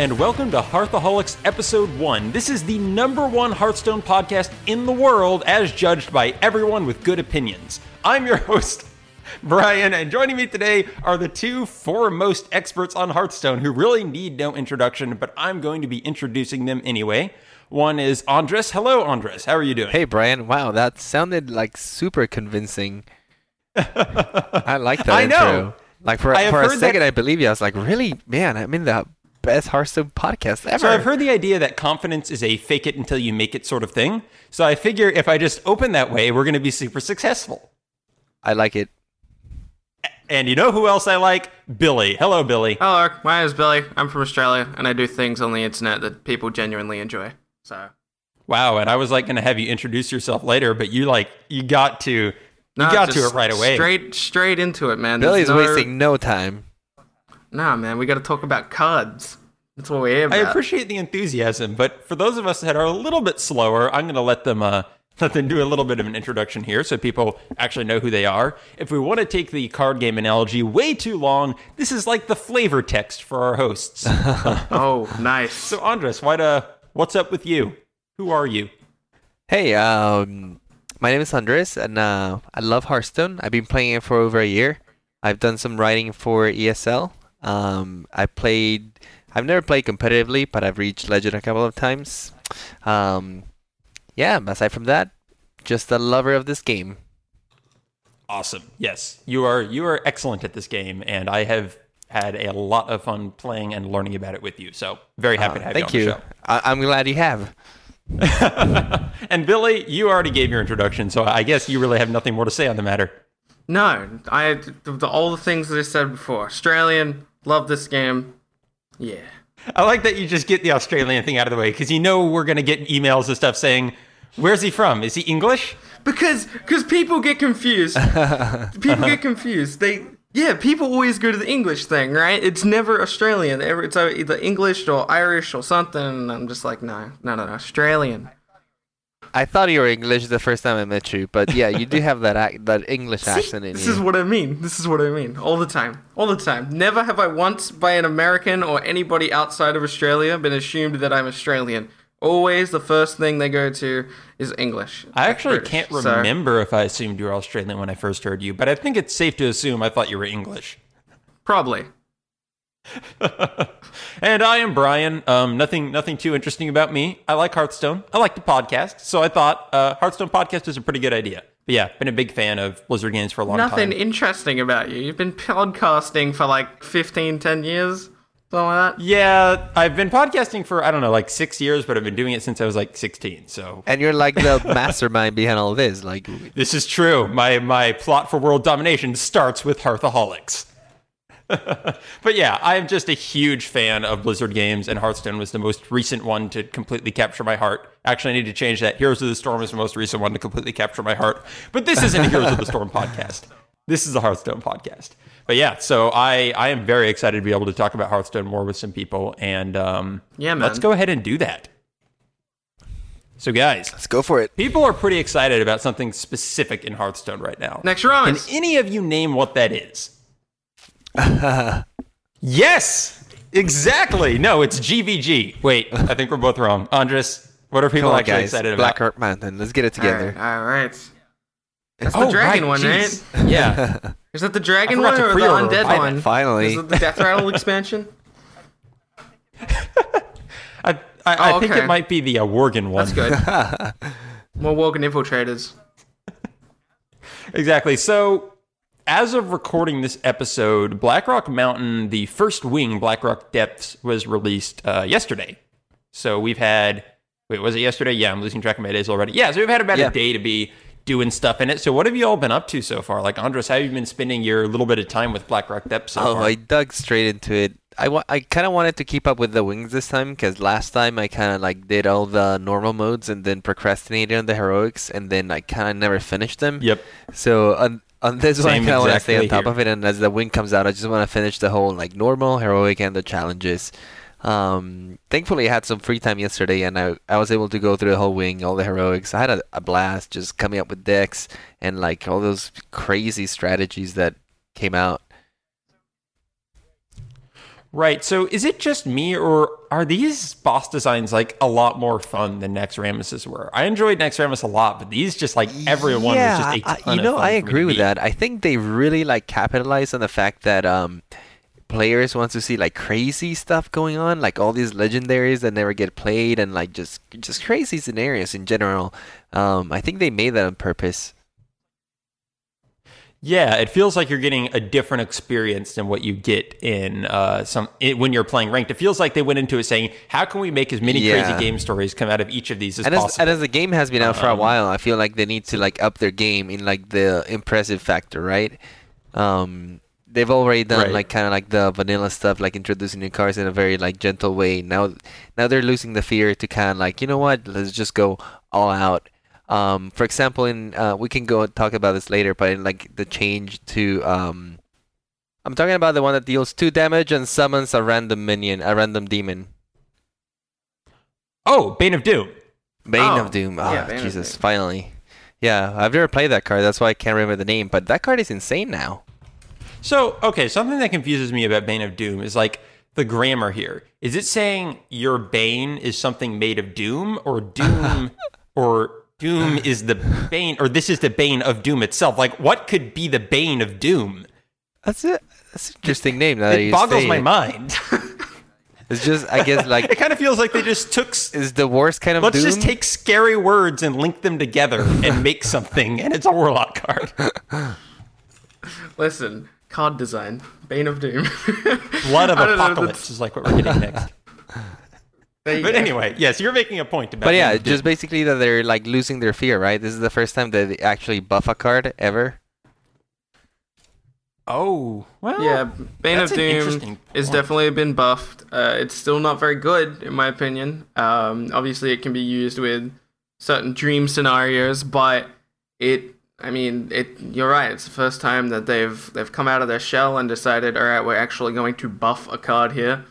and welcome to Hearthaholics Episode 1. This is the number one Hearthstone podcast in the world, as judged by everyone with good opinions. I'm your host, Brian, and joining me today are the two foremost experts on Hearthstone who really need no introduction, but I'm going to be introducing them anyway. One is Andres. Hello, Andres. How are you doing? Hey, Brian. Wow, that sounded like super convincing. I like that I intro. know. Like for, for a second, that- I believe you. I was like, really, man, I'm in the best Hearthstone podcast ever. So I've heard the idea that confidence is a fake it until you make it sort of thing. So I figure if I just open that way, we're going to be super successful. I like it. And you know who else I like? Billy. Hello, Billy. Hello, my name is Billy. I'm from Australia, and I do things on the internet that people genuinely enjoy. So, Wow, and I was like going to have you introduce yourself later, but you like you got to you no, got to it right away. Straight, straight into it, man. Billy's no, wasting no time. Nah, man, we got to talk about cards. That's what we're here I appreciate the enthusiasm, but for those of us that are a little bit slower, I'm going to let them uh, let them do a little bit of an introduction here, so people actually know who they are. If we want to take the card game analogy way too long, this is like the flavor text for our hosts. oh, nice. so, Andres, what uh, what's up with you? Who are you? Hey, um, my name is Andres, and uh, I love Hearthstone. I've been playing it for over a year. I've done some writing for ESL. Um, I played. I've never played competitively, but I've reached Legend a couple of times. Um, yeah. Aside from that, just a lover of this game. Awesome. Yes, you are you are excellent at this game, and I have had a lot of fun playing and learning about it with you. So very happy to have Thank you Thank you. on the show. I- I'm glad you have. And Billy, you already gave your introduction, so I guess you really have nothing more to say on the matter. No, I the, the, all the things that I said before. Australian, love this game. Yeah. I like that you just get the Australian thing out of the way because you know we're gonna get emails and stuff saying, "Where's he from? Is he English?" Because because people get confused. people get confused. They yeah, people always go to the English thing, right? It's never Australian. It's either English or Irish or something. I'm just like, no, no, no, no, Australian. I thought you were English the first time I met you, but yeah, you do have that ac- that English accent in This you. This is what I mean. This is what I mean. All the time. All the time. Never have I once by an American or anybody outside of Australia been assumed that I'm Australian. Always the first thing they go to is English. I actually British. can't So- remember if I assumed you were Australian when I first heard you, but I think it's safe to assume I thought you were English. probably. and I am Brian. Um, nothing, nothing too interesting about me. I like Hearthstone. I like the podcast, so I thought uh, Hearthstone podcast is a pretty good idea. But yeah, been a big fan of Blizzard games for a long Nothing time. Nothing interesting about you. You've been podcasting for like 15, 10 years. Something like that. Yeah, I've been podcasting for I don't know, like six years, but I've been doing it since I was like 16. So and you're like the mastermind behind all this. Like, this is true. My my plot for world domination starts with Hearthaholics. but yeah, I'm just a huge fan of Blizzard games, and Hearthstone was the most recent one to completely capture my heart. Actually, I need to change that. Heroes of the Storm is the most recent one to completely capture my heart. But this isn't a Heroes of the Storm podcast. This is a Hearthstone podcast. But yeah, so I I am very excited to be able to talk about Hearthstone more with some people, and um, Yeah, man. let's go ahead and do that. So guys, let's go for it. people are pretty excited about something specific in Hearthstone right now. Next round. Can any of you name what that is? yes, exactly. No, it's GVG. Wait, I think we're both wrong. Andres, what are people Come on, actually guys. excited Black about? Heart Mountain. Let's get it together. All right. That's Oh, the dragon right, one, jeez. right? Yeah. Is that the dragon one or the pre-order undead it. one? Finally. Is it the Death Rattle expansion? I, I, I Oh, think okay. it might be the uh, Worgen one. That's good. More Worgen infiltrators. Exactly. So, as of recording this episode, Blackrock Mountain, the first wing, Blackrock Depths, was released uh, yesterday. So we've had. Wait, was it yesterday? Yeah, I'm losing track of my days already. Yeah, so we've had about Yeah. a day to be doing stuff in it. So what have you all been up to so far? Like Andres, how have you been spending your little bit of time with Blackrock Depths so oh, far? I dug straight into it. I, wa- I kind of wanted to keep up with the wings this time because last time I kind of like did all the normal modes and then procrastinated on the heroics and then I kind of never finished them. Yep. So on this one, I kind of want to stay on top here. of it, and as the wing comes out, I just want to finish the whole like normal, heroic, and the challenges. Um, thankfully, I had some free time yesterday, and I I was able to go through the whole wing, all the heroics. I had a, a blast just coming up with decks and like all those crazy strategies that came out. Right. So is it just me, or are these boss designs like a lot more fun than Naxxramas's were? I enjoyed Naxxramas a lot, but these just like everyone yeah, was just a I- you know, I agree with that. I think they really like capitalize on the fact that um, players want to see like crazy stuff going on, like all these legendaries that never get played, and like just just crazy scenarios in general. Um, I think they made that on purpose. Yeah, it feels like you're getting a different experience than what you get in uh, some it, when you're playing ranked. It feels like they went into it saying, "How can we make as many Yeah. crazy game stories come out of each of these as and as, possible?" and as the game has been out for a Um, while, I feel like they need to like up their game in like the impressive factor, right? Um, they've already done Right. like kind of like the vanilla stuff, like introducing new cars in a very like gentle way. Now, now they're losing the fear to kind of like you know what? Let's just go all out. Um, for example, in uh, we can go and talk about this later, but in like the change to um, I'm talking about the one that deals two damage and summons a random minion, a random demon. oh, Bane of Doom. Bane Oh, of Doom. yeah, Ah, Bane of Jesus, Doom. finally. Yeah, I've never played that card. That's why I can't remember the name. But that card is insane now. So, okay, something that confuses me about Bane of Doom is like the grammar here. Is it saying your Bane is something made of Doom, or Doom, or Doom is the Bane, or this is the Bane of Doom itself? Like, what could be the Bane of Doom? That's it. That's an interesting name. That It boggles my it. mind. It's just, I guess, like it kind of feels like they just took. is the worst kind of Let's Doom. just take scary words and link them together and make something, and it's a Warlock card. Listen, card design, Bane of Doom. Blood of I don't know, Apocalypse that's- is like what we're getting next. There you But go. anyway, yes, you're making a point about. but yeah, Bane of just basically that they're like losing their fear, right? This is the first time that they actually buff a card ever. Oh, well. Yeah, Bane of Doom interesting is definitely been buffed. Uh, it's still not very good, in my opinion. Um, obviously, it can be used with certain dream scenarios, but it. I mean, it. You're right. It's the first time that they've they've come out of their shell and decided, all right, we're actually going to buff a card here.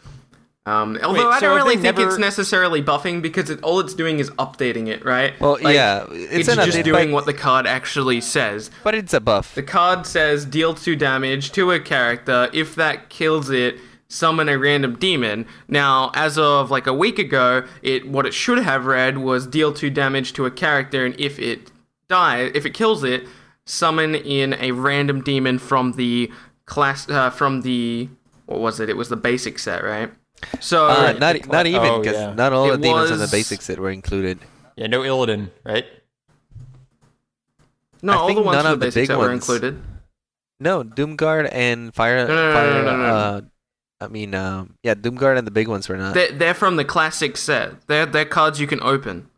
Um, although I don't have really think never- it's necessarily buffing because it, all it's doing is updating it, right? Well, Like, yeah, It's, it's, just update, doing but, what the card actually says. but it's a buff. The card says deal 2 damage to a character. If that kills it, summon a random demon. Now, as of like a week ago, it what it should have read was deal 2 damage to a character and if it die, if it kills it, summon in a random demon from the class uh, from the what was it? It was the basic set, right? So Uh, not not even Oh, because yeah. not all It the demons on the was- basic set were included. Yeah, no Illidan, right? no, I all the ones none of the the basic big set were included. No, Doomguard and Fire. No, no, no, Fire. no, no, no, no. Uh, I mean, um, yeah, Doomguard and the big ones were not. They're, they're from the classic set. They're they're cards you can open.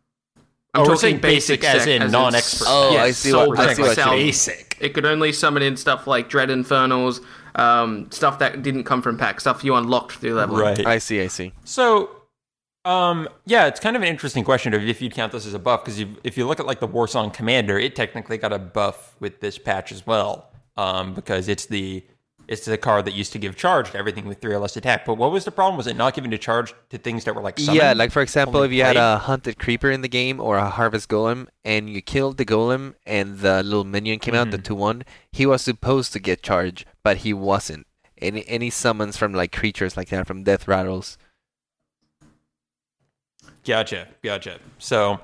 Oh, we're saying basic as set, in non-expert. Oh, yes, I see what- I see what you mean. Basic. It could only summon in stuff like Dread Infernals, um, stuff that didn't come from pack, stuff you unlocked through leveling. Right. I see. I see. So, um, yeah, it's kind of an interesting question of if you'd count this as a buff because if you look at like the Warsong Commander, it technically got a buff with this patch as well, um, because it's the it's the card that used to give charge to everything with three or less attack. But what was the problem? Was it not giving to charge to things that were like summoned? Yeah, like for example, if you had a haunted creeper in the game or a harvest golem, and you killed the golem, and the little minion came out, the Mhm. two one, he was supposed to get charged, but he wasn't. Any any summons from like creatures like that from death rattles. Gotcha, gotcha. So,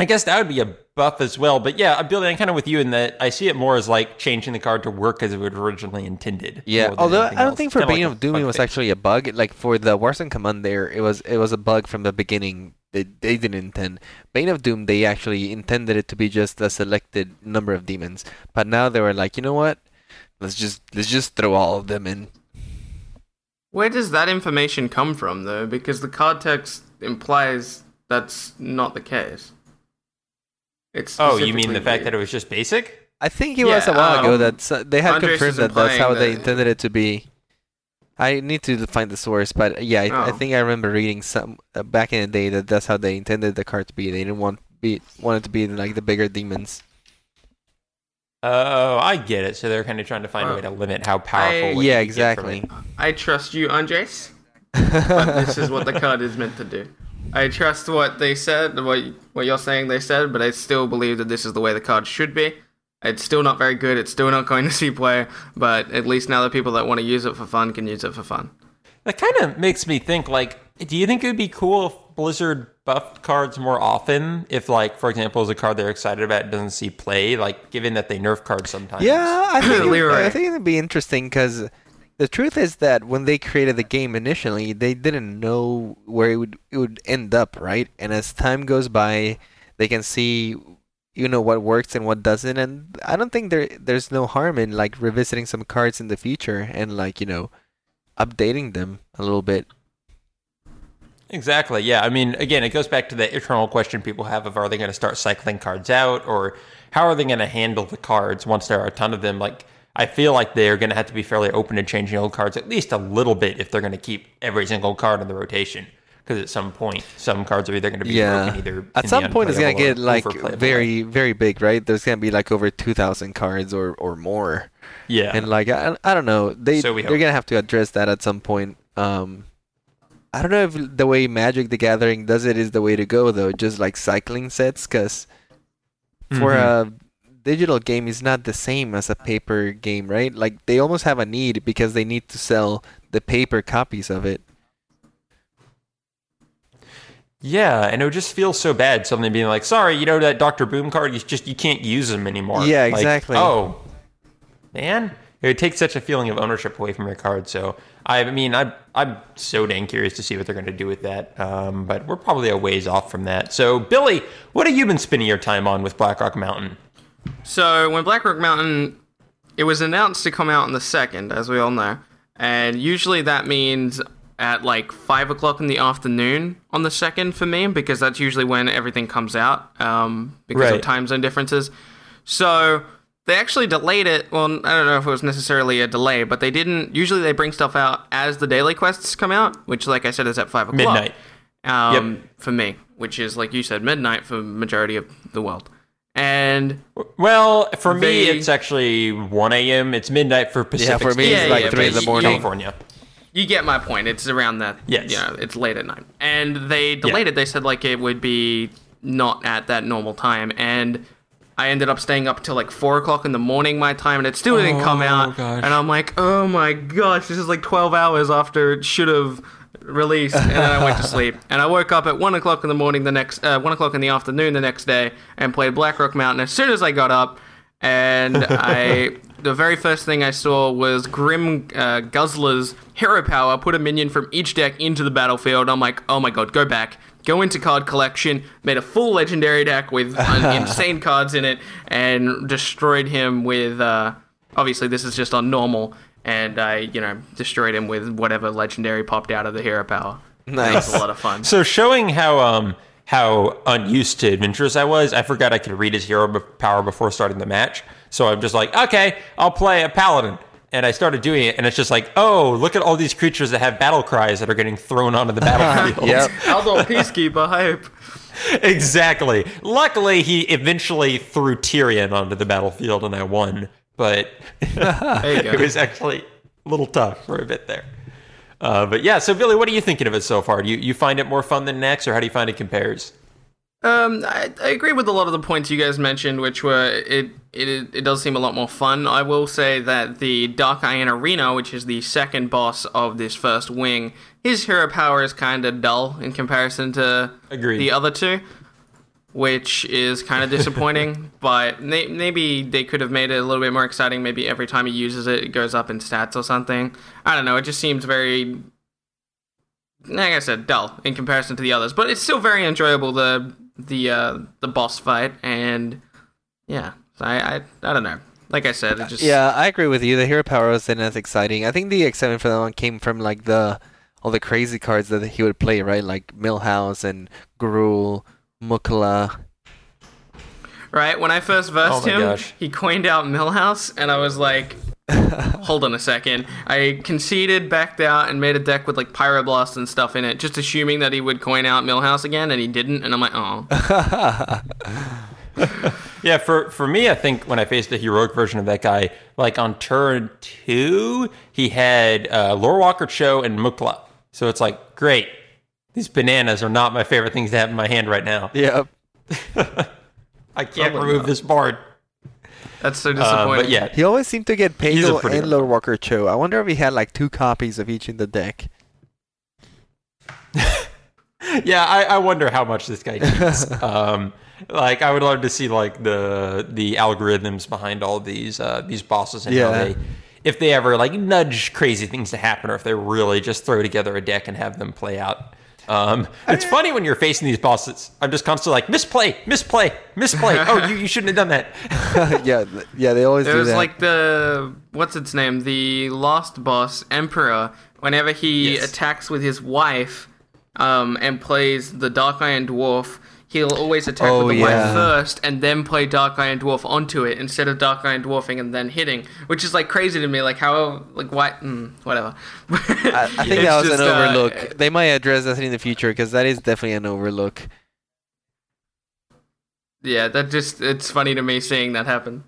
I guess that would be a buff as well. But yeah, uh, I'm building kind of with you in that I see it more as like changing the card to work as it was originally intended. Yeah, although I don't else. think for Bane like of Doom it was actually a bug. Like for the Warsong Commander, it was it was a bug from the beginning. They they didn't intend. Bane of Doom they actually intended it to be just a selected number of demons. But now they were like, you know what? Let's just let's just throw all of them in. Where does that information come from, though? Because the card text implies that's not the case. It's Oh, you mean the fact that it was just basic? I think it was a Yeah, while ago um, that s- they had Andres confirmed that that's how implying they intended it to be. I need to find the source, but yeah, I, I Oh. think I remember reading some uh, back in the day that that's how they intended the card to be. They didn't want be want it to be like the bigger demons. Oh, I get it. So they're kind of trying to find a way to limit how powerful. I- what yeah, you can get from exactly. it. I trust you, Andres. but this is what the card is meant to do. I trust what they said, what what you're saying they said, but I still believe that this is the way the card should be. It's still not very good. It's still not going to see play, but at least now the people that want to use it for fun can use it for fun. That kind of makes me think like, do you think it would be cool if Blizzard buffed cards more often? If like, for example, is a card they're excited about doesn't see play, like given that they nerf cards sometimes. Yeah, I think, it, Leroy. I think it'd be interesting because the truth is that when they created the game initially, they didn't know where it would it would end up, right? And as time goes by, they can see you know what works and what doesn't and I don't think there there's no harm in like revisiting some cards in the future and like, you know, updating them a little bit. Exactly. Yeah. I mean, again, it goes back to the eternal question people have of are they going to start cycling cards out or how are they going to handle the cards once there are a ton of them? Like, I feel like they're going to have to be fairly open to changing old cards at least a little bit if they're going to keep every single card in the rotation. Because at some point, some cards are either going to be Yeah. broken either. At some point it's going to get like very very big, right? There's going to be like over 2000 cards or or more. yeah. and like I, I don't know they So we they're gonna have to address that at some point um i don't know if the way magic the gathering does it is the way to go though just like cycling sets because for Mhm. a digital game is not the same as a paper game right like they almost have a need because they need to sell the paper copies of it Yeah, and it would just feel so bad suddenly being like, sorry, you know that Doctor Boom card, you just you can't use them anymore. Yeah, Like, exactly. oh, man, it would take such a feeling of ownership away from your card. So I mean, I I'm so dang curious to see what they're going to do with that. Um, but we're probably a ways off from that. So Billy, what have you been spending your time on with Blackrock Mountain? So when Blackrock Mountain, it was announced to come out on the second, as we all know, and usually that means at like five o'clock in the afternoon on the second for me, because that's usually when everything comes out, um, because Right. of time zone differences. So they actually delayed it. Well, I don't know if it was necessarily a delay, but they didn't. Usually they bring stuff out as the daily quests come out, which, like I said, is at five o'clock Midnight. um, for me, which is like you said, midnight for majority of the world. And Well, for me, it's actually 1 a.m. It's midnight for Pacific. for me, yeah, it's Standard like Time, three in the morning. California. you get my point. It's around that. Yes. You know, it's late at night. And they delayed it. They said like it would be not at that normal time. And I ended up staying up till like four o'clock in the morning my time, and it still didn't come Oh, out. gosh. And I'm like, oh my gosh, this is like 12 hours after it should have released. And then I went to sleep. And I woke up at one o'clock in the morning the next, uh, one o'clock in the afternoon the next day, and played Blackrock Mountain as soon as I got up. And I, the very first thing I saw was Grim uh, Guzzler's hero power. Put a minion from each deck into the battlefield. I'm like, oh my god, go back. Go into card collection, made a full legendary deck with insane cards in it, and destroyed him with. Uh, obviously, this is just on normal, and I, you know, destroyed him with whatever legendary popped out of the hero power. That Nice. was a lot of fun. So showing how um how unused to adventurous I was, I forgot I could read his hero power before starting the match. So I'm just like, okay, I'll play a paladin. And I started doing it, and it's just like, oh, look at all these creatures that have battle cries that are getting thrown onto the battlefield. Yep. Aldor Peacekeeper, hype. exactly. Luckily, he eventually threw Tirion onto the battlefield, and I won. But There you go. it was actually a little tough for a bit there. Uh, but yeah, so Billy, what are you thinking of it so far? Do you, you find it more fun than next, or how do you find it compares? Um, I, I agree with a lot of the points you guys mentioned, which were it, it it does seem a lot more fun. I will say that the Dark Iron Arena, which is the second boss of this first wing, his hero power is kind of dull in comparison to Agreed. the other two, which is kind of disappointing. but may, maybe they could have made it a little bit more exciting. Maybe every time he uses it, it goes up in stats or something. I don't know. It just seems very like I said, dull in comparison to the others, but it's still very enjoyable. The the uh, the boss fight and yeah, so I, I I don't know. Like I said, it just Yeah, I agree with you. The hero power wasn't as exciting. I think the excitement for that one came from like the all the crazy cards that he would play, right? Like Millhouse and Gruul, Mukla. right. When I first versed Oh him, gosh. he coined out Millhouse, and I was like, hold on a second. I conceded, backed out, and made a deck with like Pyroblast and stuff in it, just assuming that he would coin out Millhouse again, and he didn't. And I'm like, oh, Yeah, for for me, I think when I faced the heroic version of that guy, like on turn two, he had uh, Lorewalker Cho and Mukla. So it's like, great. These bananas are not my favorite things to have in my hand right now. Yeah. I can't Probably remove not. this board. That's so um, disappointing. Uh, but yeah, he always seemed to get Pagel and Lorewalker Cho. I wonder if he had like two copies of each in the deck. yeah, I, I, wonder how much this guy needs. um, like, I would love to see like the the algorithms behind all these uh, these bosses and yeah. how they if they ever like nudge crazy things to happen, or if they really just throw together a deck and have them play out. Um, it's funny when you're facing these bosses. I'm just constantly like misplay, misplay, misplay. oh, you, you shouldn't have done that. yeah, yeah, they always It do was that. like the what's its name, the lost boss Emperor. Whenever he Yes. attacks with his wife, um, and plays the Dark Iron Dwarf, he'll always attack Oh, with the yeah. wife first, and then play Dark Iron Dwarf onto it instead of Dark Iron Dwarfing and then hitting, which is like crazy to me. Like how, like why, mm, whatever. I, I think that was just, an uh, overlook. they might address that in the future because that is definitely an overlook. yeah, that just it's funny to me seeing that happen.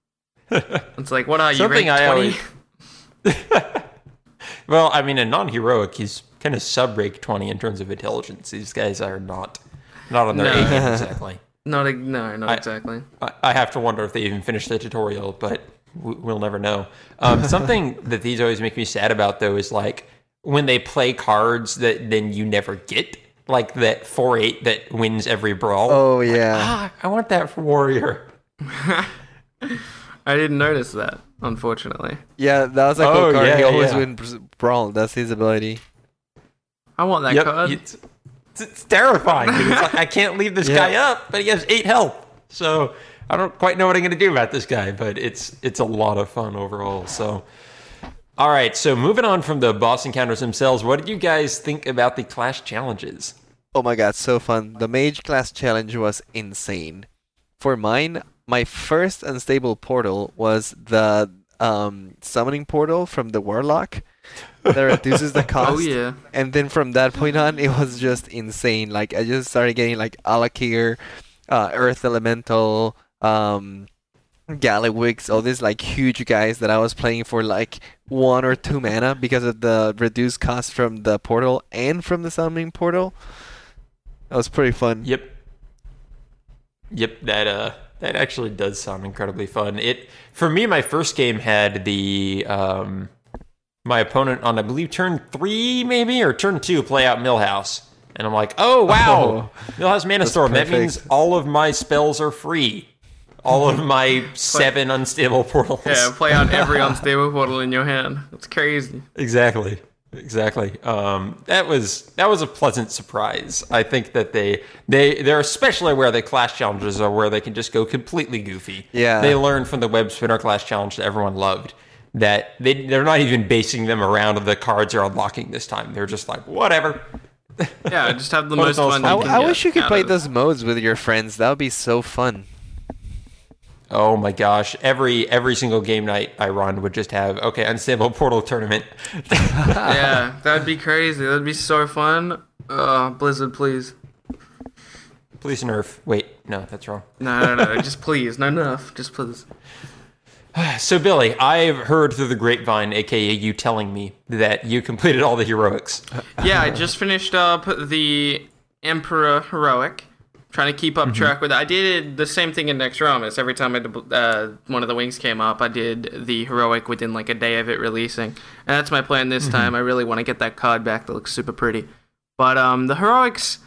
it's like, what are you? Something I 20? always- Well, I mean, a non-heroic, he's kind of sub-rank 20 in terms of intelligence. These guys are not not on their No. A game exactly. Not a, no, not I- exactly. I, I have to wonder if they even finished the tutorial, but we'll never know. Um, something that these always make me sad about, though, is like when they play cards that then you never get, like that four eight that wins every brawl. Oh yeah, Ah, I want that for warrior. I didn't notice that, unfortunately. yeah, that was a cool Oh, card. yeah, he always yeah. wins brawl. That's his ability. I want that Yep, card. It's, it's, it's terrifying. 'cause It's like, I can't leave this Yeah. guy up, but he has eight health. So I don't quite know what I'm going to do about this guy, but it's it's a lot of fun overall. So, all right. So moving on from the boss encounters themselves, what did you guys think about the class challenges? Oh my god, so fun. The mage class challenge was insane. For mine, my first unstable portal was the um, summoning portal from the warlock that reduces the cost. oh yeah. And then from that point on, it was just insane. Like I just started getting like Alakir, uh, Earth Elemental, um, Gallywix, all these like huge guys that I was playing for like one or two mana because of the reduced cost from the portal and from the summoning portal. That was pretty fun. Yep. Yep, that uh that actually does sound incredibly fun. It for me my first game had the um my opponent on I believe turn 3 maybe or turn 2 play out Millhouse. And I'm like, "Oh, wow. Millhouse Manastorm. That means all of my spells are free. All of my 7 unstable portals." Yeah, play out every unstable portal in your hand. That's crazy. Exactly. Exactly. Um, that was that was a pleasant surprise. I think that they they they're especially where the class challenges are where they can just go completely goofy. Yeah. They learned from the web spinner class challenge that everyone loved that they they're not even basing them around the cards are unlocking this time. They're just like whatever. Yeah, just have the most fun. I, I wish you could play of- those modes with your friends. That would be so fun. Oh my gosh! Every every single game night I run would just have okay unstable portal tournament. Yeah, that'd be crazy. That'd be so fun. Uh, Blizzard, please. Please nerf. Wait, no, that's wrong. No, no, no. just please. No, enough. Just please. So, Billy, I've heard through the grapevine, aka you telling me, that you completed all the heroics. Yeah, I just finished up the Emperor Heroic. Trying to keep up track with it. I did the same thing in Naxxramas. Every time I uh, one of the wings came up, I did the heroic within like a day of it releasing, and that's my plan this time. I really want to get that card back that looks super pretty. But um, the heroics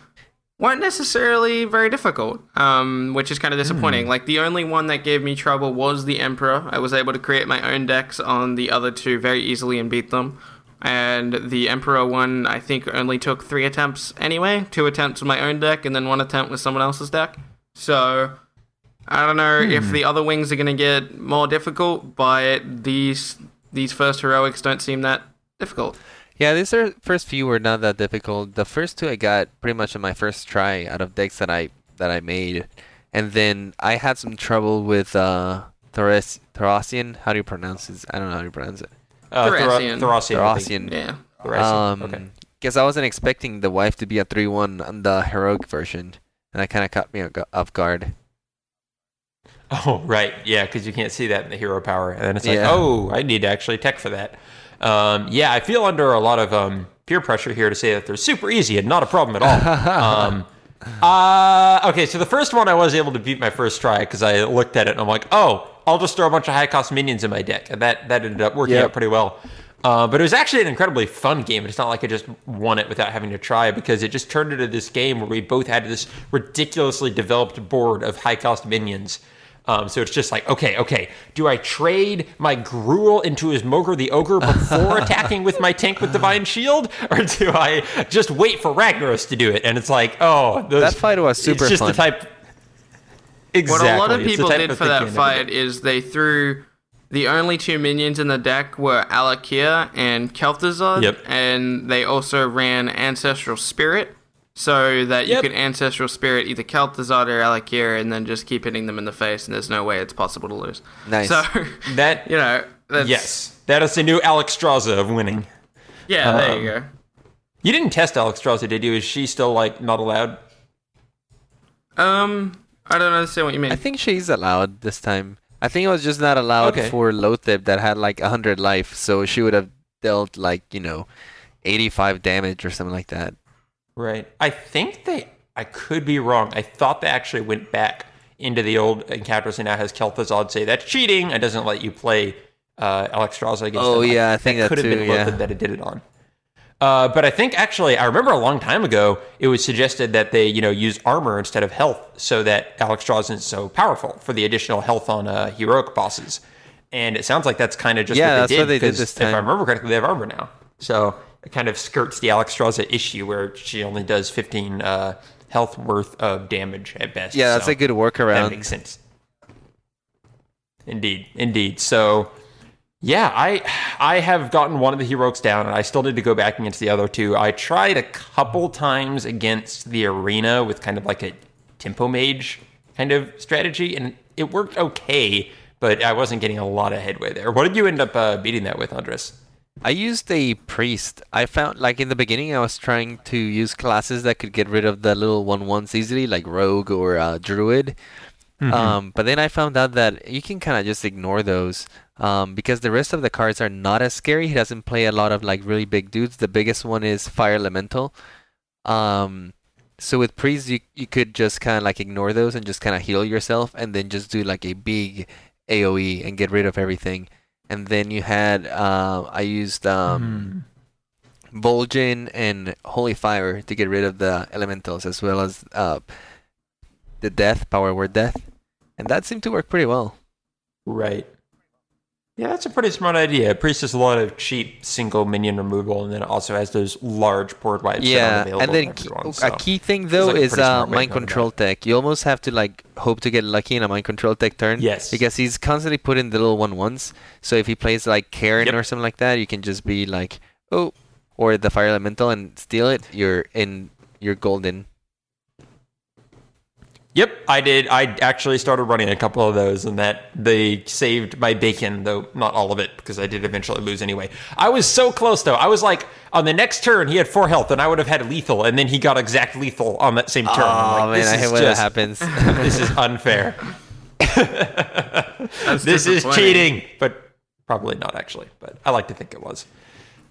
weren't necessarily very difficult, um, which is kind of disappointing. Like the only one that gave me trouble was the Emperor. I was able to create my own decks on the other two very easily and beat them. And the Emperor one, I think, only took three attempts anyway. Two attempts with my own deck, and then one attempt with someone else's deck. So I don't know if the other wings are gonna get more difficult, but these these first heroics don't seem that difficult. Yeah, these are first few were not that difficult. The first two I got pretty much on my first try out of decks that I that I made, and then I had some trouble with uh Thoras Thorasian. How do you pronounce it? I don't know how you pronounce it. Uh, Thora- Thracian. Thracian. I think. Thorasian. Yeah. Thracian, Um, okay. because I wasn't expecting the wife to be a three-one on the heroic version, and that kind of caught me off off guard. Oh, right. Yeah, because you can't see that in the hero power. And then it's like, Yeah. oh, I need to actually tech for that. Um, yeah, I feel under a lot of um, peer pressure here to say that they're super easy and not a problem at all. um, uh, okay, so the first one I was able to beat my first try because I looked at it and I'm like, oh, I'll just throw a bunch of high cost minions in my deck. And that, that ended up working Yep. out pretty well. Uh, but it was actually an incredibly fun game. It's not like I just won it without having to try because it just turned into this game where we both had this ridiculously developed board of high cost minions. Um, so it's just like, okay, okay, do I trade my Gruul into his Mogor the Ogre before attacking with my tank with Divine Shield? Or do I just wait for Ragnaros to do it? And it's like, oh, those, That fight was super It's just fun. the type. Exactly. What a lot of people type did of for that fight get. is they threw the only two minions in the deck were Alakir and Kel'Thuzad, Yep. and they also ran Ancestral Spirit, so that you can Ancestral Spirit either Kel'Thuzad or Alakir, and then just keep hitting them in the face, and there's no way it's possible to lose. Nice. So, That you know, that's, yes, that is the new Alexstrasza of winning. yeah, there Um, you go. You didn't test Alexstrasza, did you? Is she still like not allowed? Um, I don't understand what you mean. I think she's allowed this time. I think it was just not allowed Okay. for Loatheb that had like 100 life, so she would have dealt like, you know, 85 damage or something like that. Right. I think they. I could be wrong. I thought they actually went back into the old encounters and now has Kel'Thuzad say that's cheating and doesn't let you play uh, Alexstrasza against Oh, them. yeah, I think that could have too, been yeah. That it did it on. Uh, but I think actually, I remember a long time ago, it was suggested that they, you know, use armor instead of health, so that Alexstrasza isn't so powerful for the additional health on uh, heroic bosses. And it sounds like that's kind of just Yeah, what they that's did. what they did this time. If I remember correctly, they have armor now, so it kind of skirts the Alexstrasza issue where she only does 15 uh, health worth of damage at best. Yeah, that's so a good workaround. That makes sense. Indeed, indeed. So, yeah, I I have gotten one of the heroics down, and I still need to go back against the other two. I tried a couple times against the arena with kind of like a tempo mage kind of strategy, and it worked okay, but I wasn't getting a lot of headway there. What did you end up uh, beating that with, Andres? I used a priest. I found like in the beginning I was trying to use classes that could get rid of the little one ones easily, like rogue or uh, druid. Um, but then I found out that you can kind of just ignore those um, because the rest of the cards are not as scary. He doesn't play a lot of like really big dudes. The biggest one is fire elemental. Um, so with priest you you could just kind of like ignore those and just kind of heal yourself and then just do like a big AOE and get rid of everything. And then you had uh, I used um, Vol'jin and Holy Fire to get rid of the elementals as well as uh, the death power word death, and that seemed to work pretty well. Right. Yeah, that's a pretty smart idea. Priest has a lot of cheap single minion removal, and then it also has those large board wipes. Yeah, and then key, everyone, so. a key thing though like a is uh, smart way of mind control tech. You almost have to like hope to get lucky in a mind control tech turn. Yes. because he's constantly putting the little one ones. So if he plays like Cairne Yep. or something like that, you can just be like, oh, or the fire elemental and steal it. You're in. You're golden. Yep, I did. I actually started running a couple of those, and that they saved my bacon, though not all of it, because I did eventually lose anyway. I was so close, though. I was like, on the next turn, he had four health, and I would have had lethal, and then he got exact lethal on that same turn. Oh like, man, I this hate is when that happens. this is unfair. This is cheating, but probably not actually. But I like to think it was.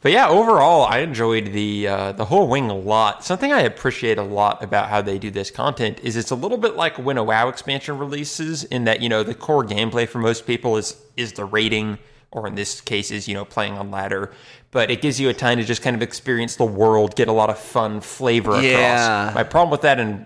But yeah, overall, I enjoyed the uh, the whole wing a lot. Something I appreciate a lot about how they do this content is it's a little bit like when a WoW expansion releases, in that you know the core gameplay for most people is is the raiding, or in this case is you know playing on ladder. But it gives you a time to just kind of experience the world, get a lot of fun flavor across. Yeah. My problem with that and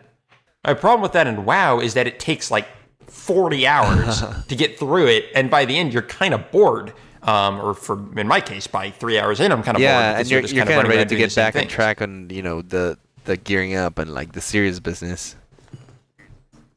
my problem with that in WoW is that it takes like 40 hours to get through it, and by the end, you're kind of bored. Um, or for in my case, by three hours in, I'm kind of bored. yeah, because and you're you're kind kind of ready to get back on track on you know the the gearing up and like the serious business.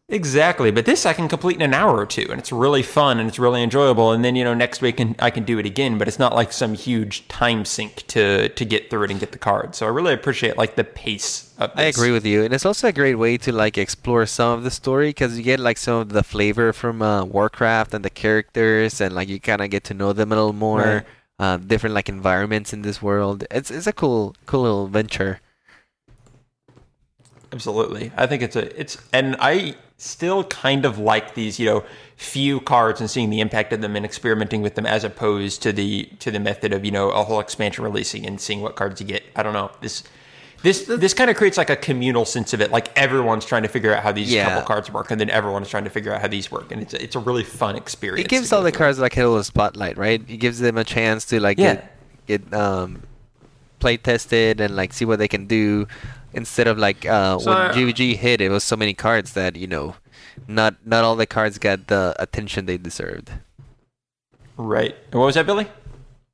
Exactly, but this I can complete in an hour or two, and it's really fun and it's really enjoyable. And then you know next week I can do it again, but it's not like some huge time sink to to get through it and get the card. So I really appreciate like the pace of this. I agree with you, and it's also a great way to like explore some of the story because you get like some of the flavor from uh, Warcraft and the characters, and like you kind of get to know them a little more. Right. Uh, different like environments in this world. It's it's a cool cool little venture. Absolutely. I think it's a it's and I still kind of like these, you know, few cards and seeing the impact of them and experimenting with them as opposed to the to the method of, you know, a whole expansion releasing and seeing what cards you get. I don't know. This this this kind of creates like a communal sense of it. Like everyone's trying to figure out how these Yeah. couple cards work and then everyone's trying to figure out how these work and it's a, it's a really fun experience. It gives all the cards like a little spotlight, right? It gives them a chance to like Yeah. get get um, play tested and like see what they can do instead of like uh, So, when uh, GVG hit, it was so many cards that you know, not not all the cards got the attention they deserved. Right. What was that, Billy?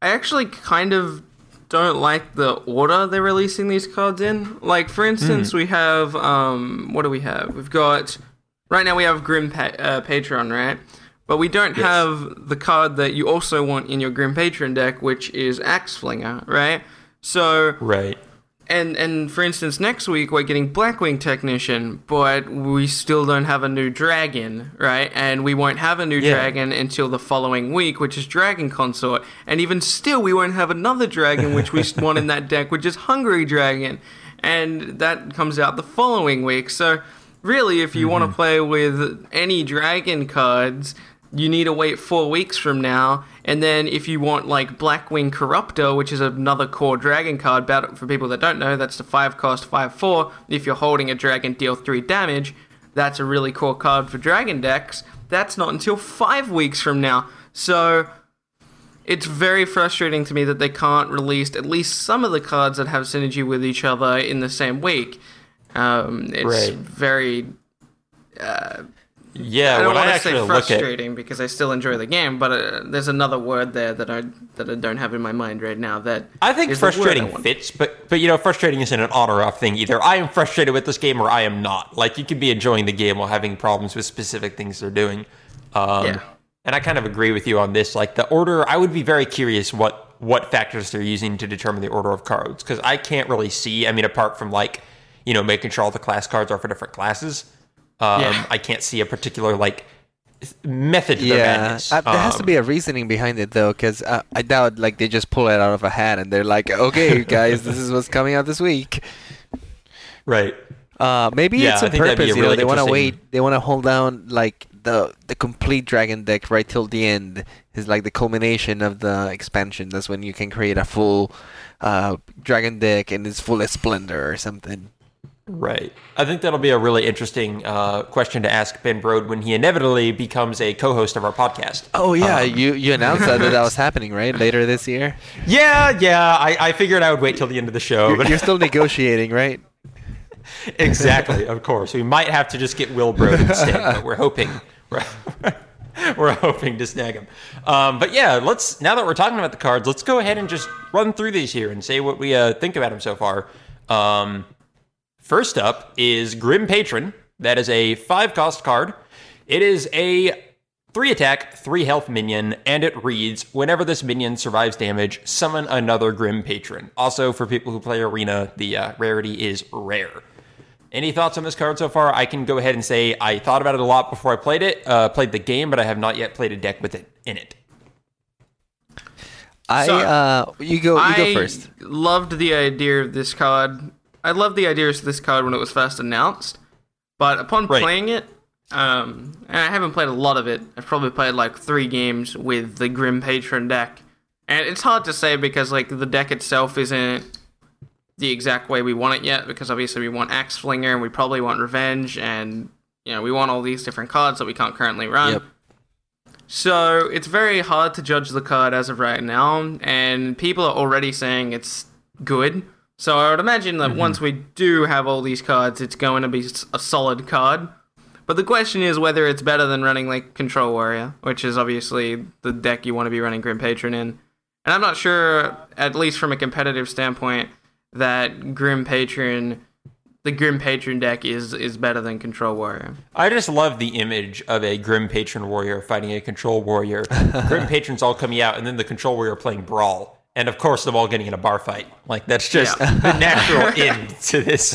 I actually kind of don't like the order they're releasing these cards in. Like, for instance, we have um, what do we have? We've got right now we have Grim pa- uh, Patron, right? But we don't Yes. have the card that you also want in your Grim Patron deck, which is Axe Flinger, right? So Right. And and for instance, next week we're getting Blackwing Technician, but we still don't have a new dragon, right? And we won't have a new Yeah. dragon until the following week, which is Dragon Consort. And even still, we won't have another dragon, which we want in that deck, which is Hungry Dragon, and that comes out the following week. So really, if you mm-hmm. want to play with any dragon cards. You need to wait four weeks from now, and then if you want like Blackwing Corruptor, which is another core dragon card, battle for people that don't know, that's the five cost five four. If you're holding a dragon, deal three damage. That's a really core card for dragon decks. That's not until five weeks from now. So it's very frustrating to me that they can't release at least some of the cards that have synergy with each other in the same week. Um, it's Right. very Yeah. I don't I want to say look at frustrating because I still enjoy the game, but uh, there's another word there that I that I don't have in my mind right now. That I think is the word I frustrating want. fits, but but you know, frustrating isn't an on or off thing either. I am frustrated with this game, or I am not. Like you could be enjoying the game while having problems with specific things they're doing. Um, Yeah. And I kind of agree with you on this. Like the order, I would be very curious what what factors they're using to determine the order of cards because I can't really see. I mean, apart from like you know making sure all the class cards are for different classes, um, Yeah. I can't see a particular like method Yeah, madness. uh, there has to Um, be a reasoning behind it though, because uh, I doubt like they just pull it out of a hat and they're like, "Okay, guys, this is what's coming out this week." right. Uh, maybe Yeah, it's I on think that'd be purpose. a You know, they want to wait. They want to hold down like the the complete dragon deck right till the end. Is like the culmination of the expansion. That's when you can create a full uh, dragon deck in its fullest splendor or something. Right. I think that'll be a really interesting uh, question to ask Ben Brode when he inevitably becomes a co-host of our podcast. Oh yeah, Um, you you announced that, that was happening right later this year. Yeah, yeah. I, I figured I would wait till the end of the show, You're, but you're still negotiating, right? exactly, of course. We might have to just get Will Brode instead, but we're hoping we're, we're hoping to snag him. Um, but yeah, let's now that we're talking about the cards, let's go ahead and just run through these here and say what we uh, think about them so far. Um, first up is Grim Patron. That is a five cost card. It is a three attack, three health minion, and it reads whenever this minion survives damage, summon another Grim Patron. Also, for people who play Arena, the uh, rarity is rare. Any thoughts on this card so far? I can go ahead and say I thought about it a lot before I played it, uh, played the game, but I have not yet played a deck with it in it. I So, uh, you go you I go first. loved the idea of this card. I loved the idea of this card when it was first announced, but upon Right. playing it, um, and I haven't played a lot of it. I've probably played like three games with the Grim Patron deck, and it's hard to say because like the deck itself isn't the exact way we want it yet. Because obviously we want Axe Flinger and we probably want Revenge, and you know we want all these different cards that we can't currently run. Yep. So it's very hard to judge the card as of right now, and people are already saying it's good. So I would imagine that mm-hmm. once we do have all these cards, it's going to be a solid card. But the question is whether it's better than running like Control Warrior, which is obviously the deck you want to be running Grim Patron in. And I'm not sure, at least from a competitive standpoint, that Grim Patron, the Grim Patron deck is is better than Control Warrior. I just love the image of a Grim Patron warrior fighting a Control warrior. Grim Patrons all coming out, and then the Control warrior playing Brawl. And of course, them all getting in a bar fight. Like that's just Yeah. the natural end to this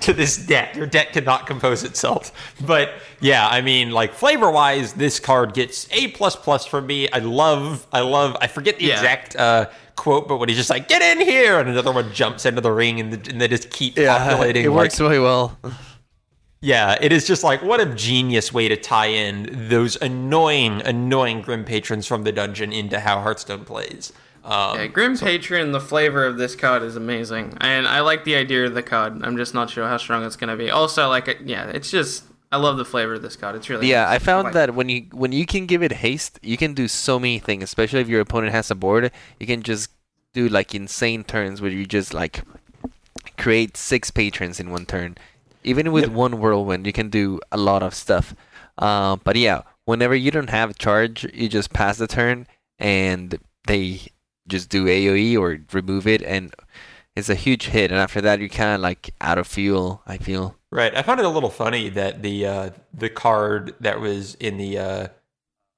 to this deck. Your deck cannot compose itself. But yeah, I mean, like flavor wise, this card gets a plus plus from me. I love, I love. I forget the Yeah. exact uh, quote, but when he's just like, "Get in here," and another one jumps into the ring, and, the, and they just keep Yeah, populating. it like, works really well. yeah, it is just like what a genius way to tie in those annoying, annoying Grim patrons from the dungeon into how Hearthstone plays. Um, Yeah, Grim Patron, the flavor of this card is amazing, and I like the idea of the card. I'm just not sure how strong it's gonna be. Also, like, uh, yeah, it's just I love the flavor of this card. It's really Yeah, I nice. found like that when you when you can give it haste, you can do so many things. Especially if your opponent has a board, you can just do like insane turns where you just like create six patrons in one turn. Even with Yep. one whirlwind, you can do a lot of stuff. Um, but yeah, whenever you don't have charge, you just pass the turn and they just do AOE or remove it, and it's a huge hit. And after that, you're kind of like out of fuel. I feel. Right. I found it a little funny that the uh, the card that was in the uh,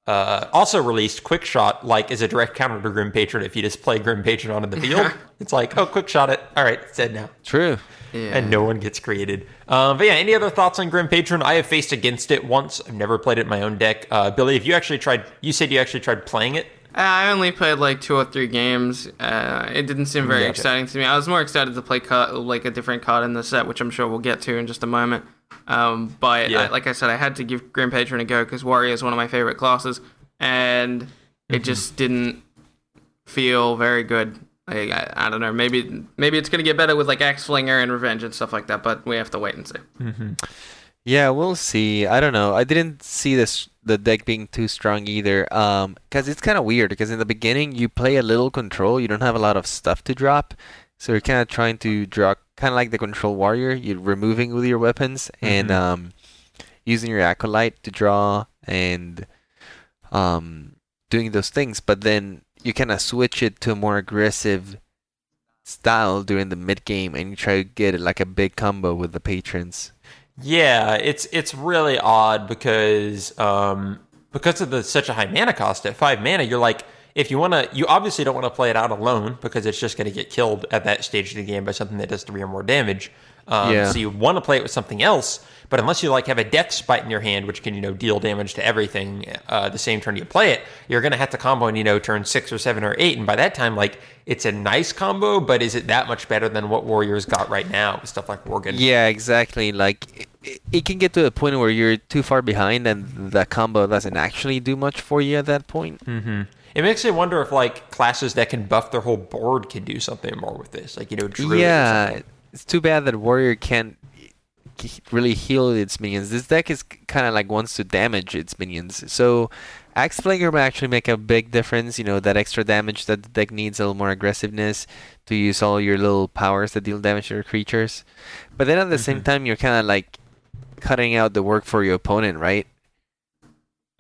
uh, also released quick shot like is a direct counter to Grim Patron if you just play Grim Patron onto the field. it's like, oh, quick shot it. All right, it's dead now. True. Yeah. And no one gets created. Um, but yeah, any other thoughts on Grim Patron? I have faced against it once. I've never played it in my own deck. Uh, Billy, if you actually tried, you said you actually tried playing it. I only played like two or three games. Uh, it didn't seem very Gotcha. exciting to me. I was more excited to play card, like a different card in the set, which I'm sure we'll get to in just a moment. Um, but Yeah. I, like I said, I had to give Grim Patron a go because Warrior is one of my favorite classes, and it just didn't feel very good. Like, I, I don't know. Maybe maybe it's gonna get better with like Axe Flinger and Revenge and stuff like that. But we have to wait and see. Yeah, we'll see. I don't know. I didn't see this the deck being too strong either. Um, because it's kind of weird. Because in the beginning you play a little control, you don't have a lot of stuff to drop, so you're kind of trying to draw, kind of like the control warrior. You're removing with your weapons and Mhm. um, using your acolyte to draw and um, doing those things. But then you kind of switch it to a more aggressive style during the mid game, and you try to get like a big combo with the patrons. Yeah, it's it's really odd because um, because of the such a high mana cost at five mana, you're like if you want to, you obviously don't want to play it out alone because it's just going to get killed at that stage of the game by something that does three or more damage. Um, Yeah. So you want to play it with something else, but unless you like have a Death's Bite in your hand, which can you know deal damage to everything uh, the same turn you play it, you're going to have to combo and you know turn six or seven or eight, and by that time, like it's a nice combo, but is it that much better than what Warriors got right now with stuff like Worgen? Yeah, exactly. Like it, it can get to a point where you're too far behind, and the combo doesn't actually do much for you at that point. hmm It makes me wonder if like classes that can buff their whole board can do something more with this, like you know, druid or yeah, something. it's too bad that warrior can't really heal its minions. This deck is kind of like wants to damage its minions. So Axe Flinger may actually make a big difference. You know that extra damage that the deck needs, a little more aggressiveness to use all your little powers that deal damage to your creatures. But then at the same Mhm. time, you're kind of like cutting out the work for your opponent, right?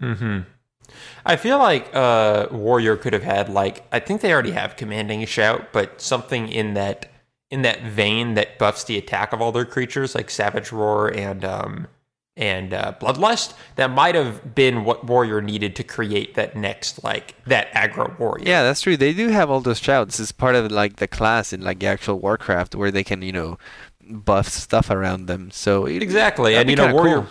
Mm hmm I feel like uh, Warrior could have had like I think they already have commanding shout, but something in that in that vein that buffs the attack of all their creatures, like Savage Roar and um, and uh, Bloodlust. That might have been what Warrior needed to create that next like that aggro Warrior. Yeah, that's true. They do have all those shouts. It's part of like the class in like the actual Warcraft where they can, you know, buff stuff around them. So it- Exactly, and you know, Warrior. cool.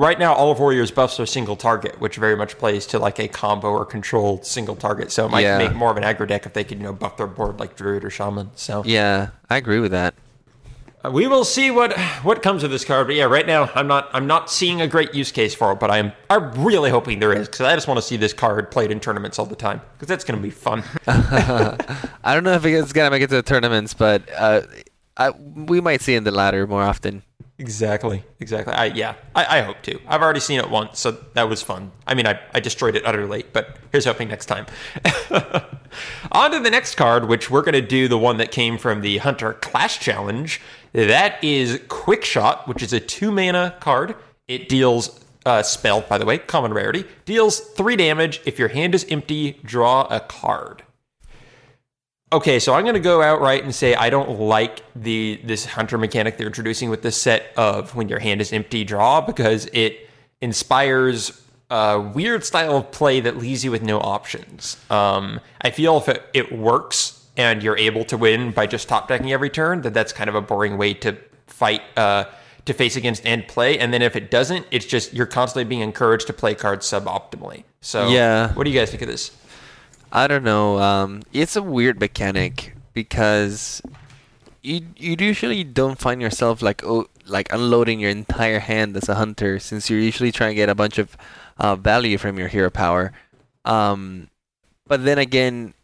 Right now, all of Warrior's buffs are single target, which very much plays to like a combo or controlled single target. So it might Yeah. make more of an aggro deck if they could, you know, buff their board like Druid or Shaman. So Yeah, I agree with that. uh, we will see what what comes of this card. But yeah, right now I'm not I'm not seeing a great use case for it, but I'm I'm really hoping there is because I just want to see this card played in tournaments all the time because that's going to be fun. I don't know if it's gonna make it to the tournaments, but uh, I, we might see in the ladder more often. Exactly. Exactly. I yeah. I, I hope to. I've already seen it once, so that was fun. I mean, I, I destroyed it utterly, but here's hoping next time. On to the next card, which we're gonna do the one that came from the Hunter Class Challenge. That is Quick Shot, which is a two mana card. It deals uh, spell, by the way, common rarity. Deals three damage. If your hand is empty, draw a card. Okay, so I'm going to go outright and say I don't like the this hunter mechanic they're introducing with this set of when your hand is empty draw because it inspires a weird style of play that leaves you with no options. Um, I feel if it, it works and you're able to win by just top decking every turn, that that's kind of a boring way to fight uh, to face against and play. And then if it doesn't, it's just you're constantly being encouraged to play cards suboptimally. So Yeah. what do you guys think of this? I don't know. Um, it's a weird mechanic because you you usually don't find yourself like oh like unloading your entire hand as a hunter since you're usually trying to get a bunch of uh, value from your hero power. Um, but then again,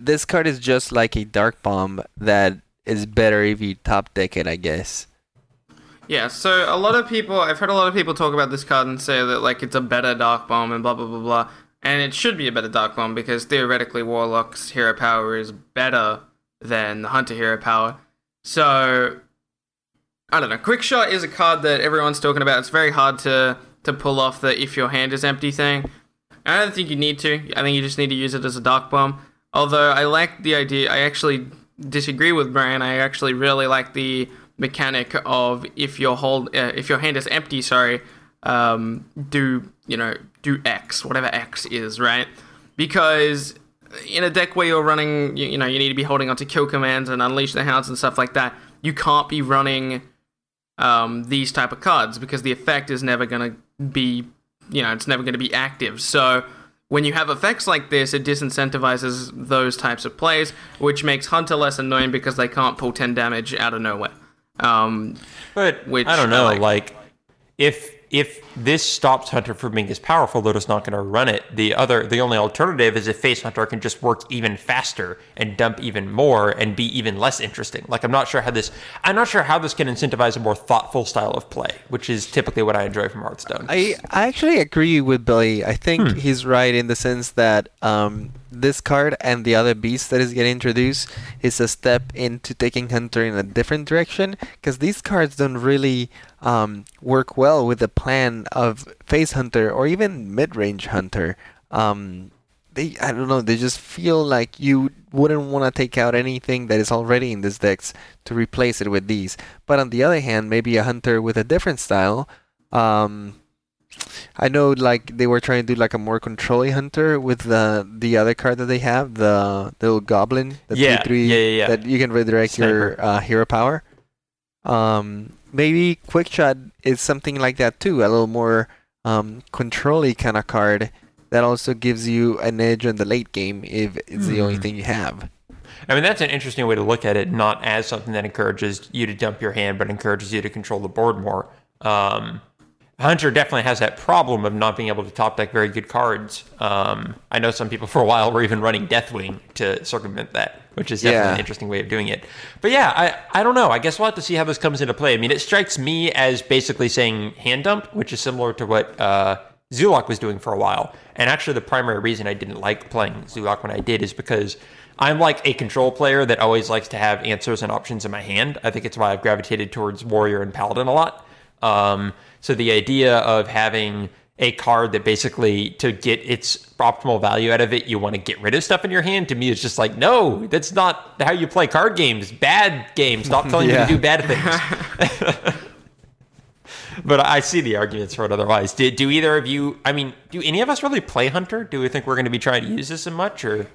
this card is just like a dark bomb that is better if you top deck it, I guess. Yeah, so a lot of people, I've heard a lot of people talk about this card and say that like it's a better Dark Bomb and blah blah blah blah. And it should be a better Dark Bomb because theoretically Warlock's hero power is better than the Hunter hero power. So I don't know. Quick Shot is a card that everyone's talking about. It's very hard to to pull off the if your hand is empty thing. I don't think you need to. I think you just need to use it as a Dark Bomb. Although I like the idea, I actually disagree with Brian. I actually really like the mechanic of if your hold uh, if your hand is empty, sorry, um, do you know do X whatever X is right because in a deck where you're running you, you know you need to be holding onto kill commands and unleash the hounds and stuff like that you can't be running um, these type of cards because the effect is never going to be you know it's never going to be active so when you have effects like this, it disincentivizes those types of plays, which makes Hunter less annoying because they can't pull 10 damage out of nowhere. Um, But Which I don't I know, like. like. if if this stops Hunter from being as powerful, they're not going to run it. The other, the only alternative is if Face Hunter can just work even faster and dump even more and be even less interesting. Like I'm not sure how this, I'm not sure how this can incentivize a more thoughtful style of play, which is typically what I enjoy from Hearthstone. I, I actually agree with Billy. I think Hmm. he's right in the sense that um, this card and the other beast that is getting introduced is a step into taking Hunter in a different direction because these cards don't really um, work well with the plan of Face Hunter or even mid-range Hunter. Um, they I don't know they just feel like you wouldn't want to take out anything that is already in this decks to replace it with these. But on the other hand, maybe a hunter with a different style. Um, I know like they were trying to do like a more controlly hunter with the the other card that they have, the little goblin, the Yeah, three yeah, yeah, yeah. that you can redirect your uh, hero power. Um, maybe quick shot is something like that too, a little more um, controlly kind of card that also gives you an edge in the late game if it's the Hmm. only thing you have. I mean, that's an interesting way to look at it, not as something that encourages you to dump your hand, but encourages you to control the board more. Um, Hunter definitely has that problem of not being able to top deck very good cards. Um, I know some people for a while were even running Deathwing to circumvent that, which is definitely Yeah. an interesting way of doing it. But yeah, I, I don't know. I guess we'll have to see how this comes into play. I mean, it strikes me as basically saying hand dump, which is similar to what uh, Zoolock was doing for a while. And actually, the primary reason I didn't like playing Zoolock when I did is because I'm like a control player that always likes to have answers and options in my hand. I think it's why I've gravitated towards Warrior and Paladin a lot. Um, so the idea of having a card that basically to get its optimal value out of it, you want to get rid of stuff in your hand. To me, it's just like, no, that's not how you play card games. Bad games. Stop telling Yeah. me to do bad things. but I see the arguments for it otherwise. Do, do either of you? I mean, do any of us really play Hunter? Do we think we're going to be trying to use this as much, or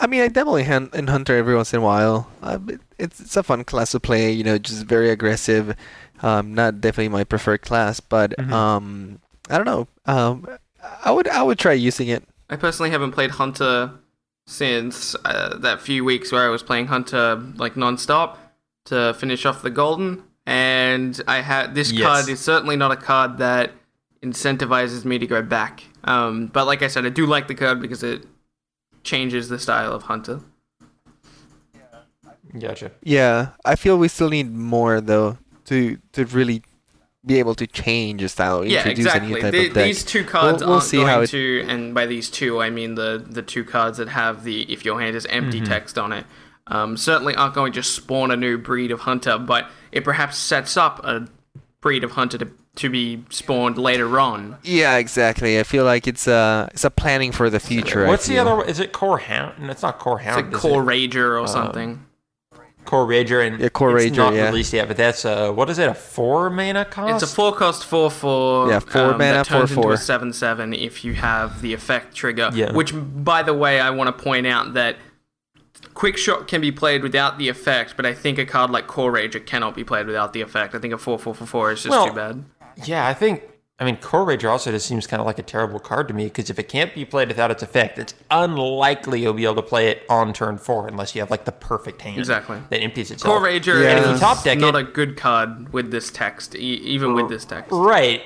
I mean, I definitely hand in Hunter every once in a while. Uh, it's it's a fun class to play. You know, just very aggressive. Um, not definitely my preferred class, but Mm-hmm. um, I don't know. Um, I would I would try using it. I personally haven't played Hunter since uh, that few weeks where I was playing Hunter like non-stop to finish off the golden, and I had this Yes. card is certainly not a card that incentivizes me to go back. Um, but like I said, I do like the card because it changes the style of Hunter. gotcha? Yeah, I feel we still need more though to to really be able to change a style, Yeah, introduce a exactly. new type The- of deck. these two cards We'll- we'll aren't see going how it- to, and by these two I mean the the two cards that have the if your hand is empty Mm-hmm. text on it. Um, certainly aren't going to spawn a new breed of hunter, but it perhaps sets up a breed of hunter to, to be spawned later on. Yeah, exactly. I feel like it's a it's a planning for the future. What's the other? one? Is it Core Hound? No, it's not Core It's Hound. like is Core it? Rager or something. Core Rager and Yeah, Core it's Rager, not yeah. released yet, but that's uh, what is it? A four mana cost? It's a four cost four four. Yeah, four um, mana, that turns four, into a four. seven seven if you have the effect trigger. Yeah. Which, by the way, I want to point out that quick shot can be played without the effect, but I think a card like Core Rager cannot be played without the effect. I think a four four four four is just Well, too bad. Yeah, I think. I mean, Core Rager also just seems kind of like a terrible card to me because if it can't be played without its effect, it's unlikely you'll be able to play it on turn four unless you have like the perfect hand Exactly. that empties itself. Core Rager Yeah. And if you top deck not it- a good card with this text, e- even with this text. Right.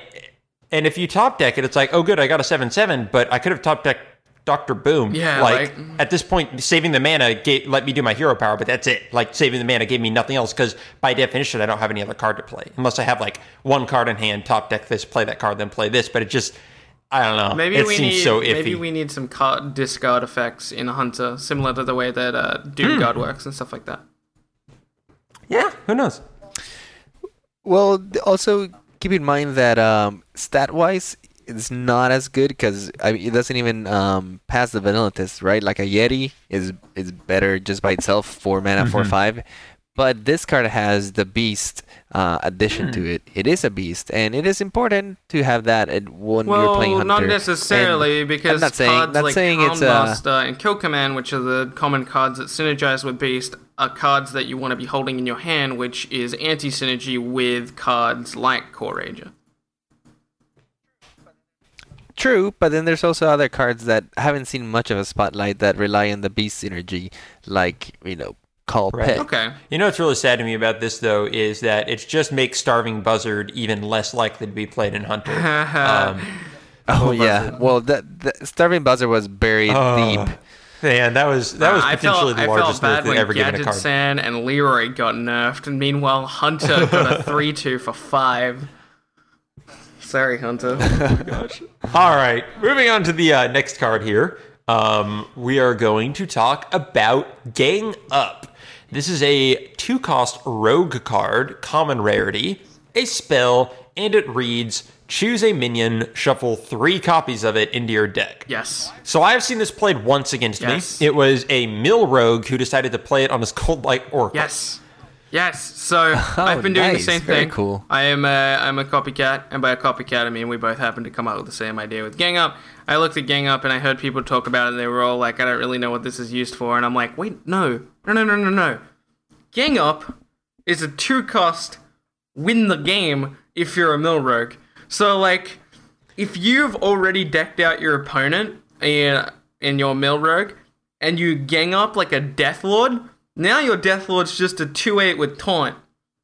And if you top deck it, it's like, oh, good, I got a 7 7, but I could have top decked Dr. Boom. Yeah, Like, like- at this point, saving the mana gave, let me do my hero power, but that's it. Like, saving the mana gave me nothing else because by definition, I don't have any other card to play. Unless I have like one card in hand, top deck this, play that card, then play this. But it just. I don't know. Maybe it we seems need so iffy. maybe we need some card discard effects in Hunter, similar to the way that uh. Doom Guard works and stuff like that. yeah, who knows? Well, also keep in mind that um, stat-wise, it's not as good because I mean, it doesn't even um, pass the vanilla test, right? Like a Yeti is is better just by itself, four mana, four five. But this card has the beast uh, addition to it. It is a beast, and it is important to have that at- when you're playing Hunter. not necessarily And because I'm not saying, cards not like saying it's uh, Houndmaster and Kill Command, which are the common cards that synergize with Beast, are cards that you want to be holding in your hand, which is anti-synergy with cards like Core Rager. True, but then there's also other cards that haven't seen much of a spotlight that rely on the beast synergy, like you know, Call Right. Pet. Okay. You know what's really sad to me about this though is that it just makes Starving Buzzard even less likely to be played in Hunter. um, Oh yeah, well, that the Starving Buzzard was buried Oh, deep. Man, that was that was I potentially felt, the I felt largest nerf bad they've when ever given a card. San and Leroy got nerfed, and meanwhile Hunter got a 3-2 for 5. Sorry, Hunter. All right, moving on to the uh, next card here. Um, we are going to talk about Gang Up. This is a two cost rogue card, common rarity, a spell, and it reads choose a minion, shuffle three copies of it into your deck. yes. So I have seen this played once against Yes. me. It was a mill rogue who decided to play it on his cold light oracle. Yes. Yes. So oh, I've been doing Oh, nice. the same Very thing. cool. I am a I'm a copycat, and by a copycat I mean we both happen to come up with the same idea with Gang Up. I looked at Gang Up and I heard people talk about it. and They were all like, I don't really know what this is used for, and I'm like, wait, no, no, no, no, no, no. Gang Up is a two cost win the game if you're a mill rogue. So like, if you've already decked out your opponent in in your mill rogue, and you gang up like a Death Lord, now your Death Lord's just a two eight with taunt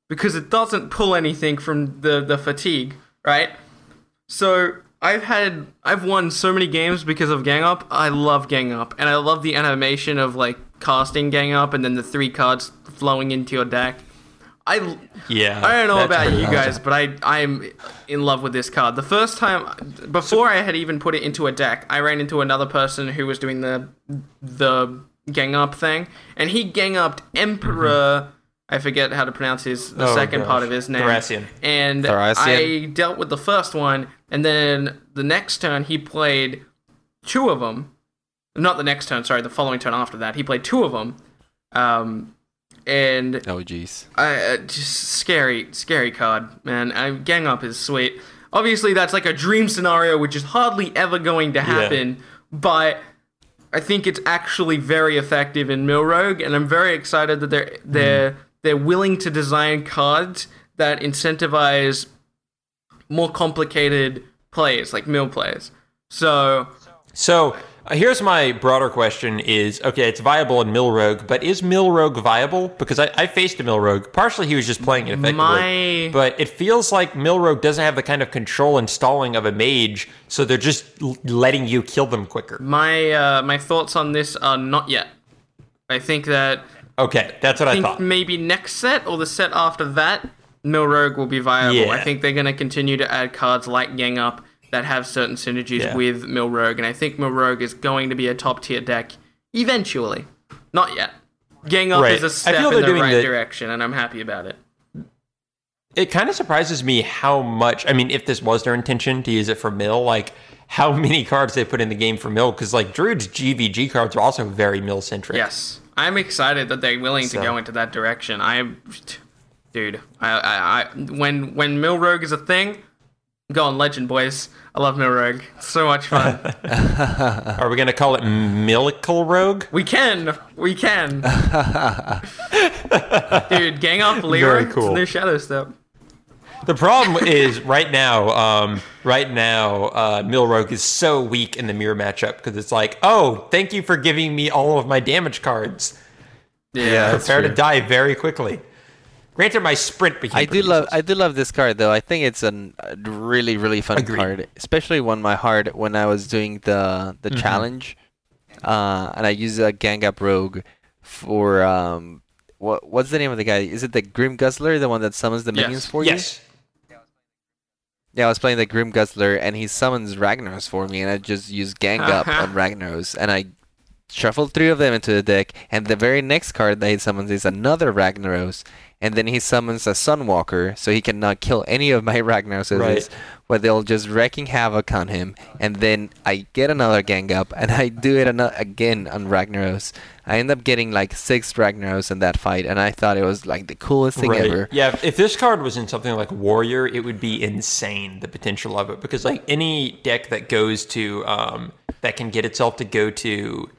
because it doesn't pull anything from the the fatigue, right? So I've had I've won so many games because of Gang Up. I love Gang Up, and I love the animation of like casting Gang Up and then the three cards flowing into your deck. I Yeah. I don't know about you guys, but I I'm in love with this card. The first time before I had even put it into a deck, I ran into another person who was doing the the gang up thing, and he gang upped Emperor. I forget how to pronounce his the Oh, second part of his name. Thaurissan. And Thaurissan. I dealt with the first one, and then the next turn he played two of them. Not the next turn, sorry, the following turn after that, he played two of them. Um, and Oh jeez. I uh, just scary, scary card, man. I, gang up is sweet. Obviously, that's like a dream scenario, which is hardly ever going to happen. But I think it's actually very effective in Mill Rogue, and I'm very excited that they're they're hmm. they're willing to design cards that incentivize more complicated plays, like mill plays. So So here's my broader question: Is okay, it's viable in Milrogue, but is Milrogue viable? Because I, I faced a Milrogue. Partially, he was just playing it effectively, My- but it feels like Milrogue doesn't have the kind of control and stalling of a mage, so they're just l- letting you kill them quicker. my uh, my thoughts on this are not yet. I think that Okay, that's what I, think thought. maybe next set or the set after that, Mill Rogue will be viable. Yeah. I think they're going to continue to add cards like Gang Up that have certain synergies Yeah. with Mill Rogue, and I think Mill Rogue is going to be a top tier deck eventually. Not yet. Gang Up Right. is a step in the right the- direction, and I'm happy about it. It kind of surprises me how much. I mean, if this was their intention to use it for mill, like how many cards they put in the game for mill, because like Druid's GVG cards are also very mill centric. Yes, I'm excited that they're willing So- to go into that direction. I, dude, I, I, I, when when Mill Rogue is a thing, go on Legend, boys. I love Mill Rogue. It's so much fun. Are we gonna call it Millicle Rogue? We can. We can. Dude, gang up Leroy. Very It's cool. a new Shadow Step. The problem is right now, um, right now, uh, Milrogue is so weak in the mirror matchup because it's like, oh, thank you for giving me all of my damage cards. Yeah, that's Prepare to die very quickly. Granted, my sprint became. I do pretty love. I do love this card though. I think it's an, a really really fun Agreed. card, especially one my heart when I was doing the the Mm-hmm. challenge, uh, and I used a gang up rogue for um what what's the name of the guy? Is it the Grim Guzzler, the one that summons the Yes. minions for you? Yes. yeah, I was playing the Grim Guzzler, and he summons Ragnaros for me, and I just use Gang Up on Ragnaros, and I shuffled three of them into the deck, and the very next card that he summons is another Ragnaros, and then he summons a Sunwalker, so he cannot kill any of my Ragnaroses, Right. but they'll just wrecking havoc on him, and then I get another Gang Up, and I do it ano- again on Ragnaros. I end up getting like six Ragnaros in that fight, and I thought it was like the coolest thing Right. ever. Yeah, if this card was in something like Warrior, it would be insane the potential of it because like any deck that goes to um that can get itself to go to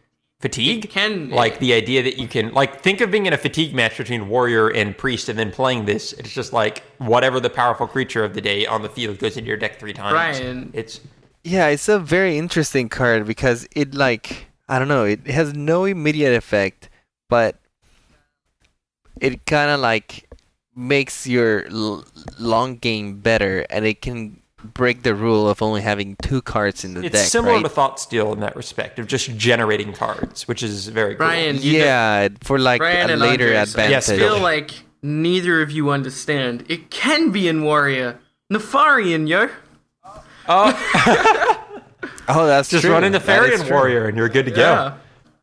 fatigue. It can- like the idea that you can like think of being in a fatigue match between warrior and priest and then playing this. It's just like whatever the powerful creature of the day on the field goes into your deck three times. Right, and- it's Yeah, it's a very interesting card because it like I don't know, it has no immediate effect, but it kind of like makes your l- long game better, and it can break the rule of only having two cards in the it's deck. It's similar right? to thought steal in that respect of just generating cards which is very cool. Brian, know- yeah, for like Brian a and later Andres, advantage. Yes, I feel like neither of you understand. It can be in Warrior. Nefarian, yo. oh, oh, that's just true. run in the That is Farian warrior and you're good to go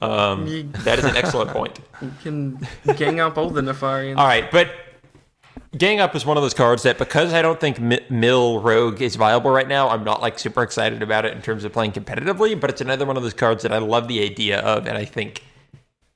um, that is an excellent point you can gang up all the Nefarians. All right, but Gang Up is one of those cards that because I don't think Mi- Mill Rogue is viable right now, I'm not like super excited about it in terms of playing competitively. But it's another one of those cards that I love the idea of, and I think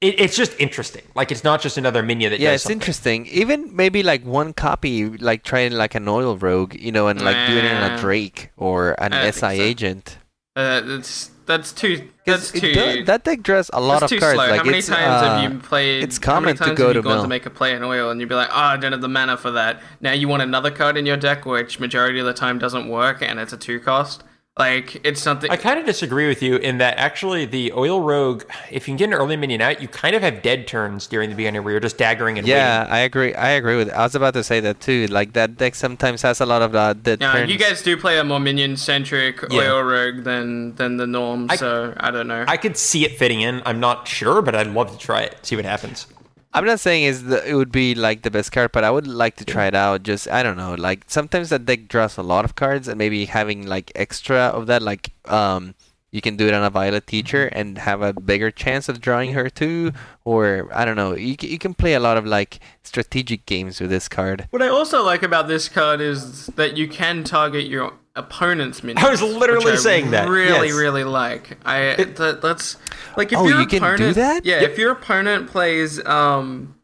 it, it's just interesting. Like it's not just another minion that Yeah, does it's something. interesting. Even maybe like one copy, like trying like an oil rogue, you know, and like doing it on Nah. a Drake or an SI so. agent. Uh, that's that's too. That's too. does- that deck draws a lot of too cards. slow. Like how many times uh, have you played? it's how many common to times go have you to gone mill. to make a play in oil, and you'd be like, "Oh, I don't have the mana for that." Now you want another card in your deck, which majority of the time doesn't work, and it's a two cost. Like it's something. I kind of disagree with you in that actually the Oil Rogue, if you can get an early minion out, you kind of have dead turns during the beginning where you're just daggering and Yeah, waiting. I agree. I agree with. It. I was about to say that too. Like that deck sometimes has a lot of uh, the Yeah, turns. you guys do play a more minion centric Yeah. oil rogue than than the norm, I- so I don't know. I could see it fitting in. I'm not sure, but I'd love to try it, see what happens. I'm not saying is the, it would be like the best card, but I would like to try it out. Just I don't know. Like sometimes that deck draws a lot of cards, and maybe having like extra of that, like um, you can do it on a Violet Teacher and have a bigger chance of drawing her too. Or I don't know. You you can play a lot of like strategic games with this card. What I also like about this card is that you can target your opponent's minions. I was literally which I saying that, Really, yes. really like. I that, that's like if Oh, your you can do that? Yeah, if your opponent plays um.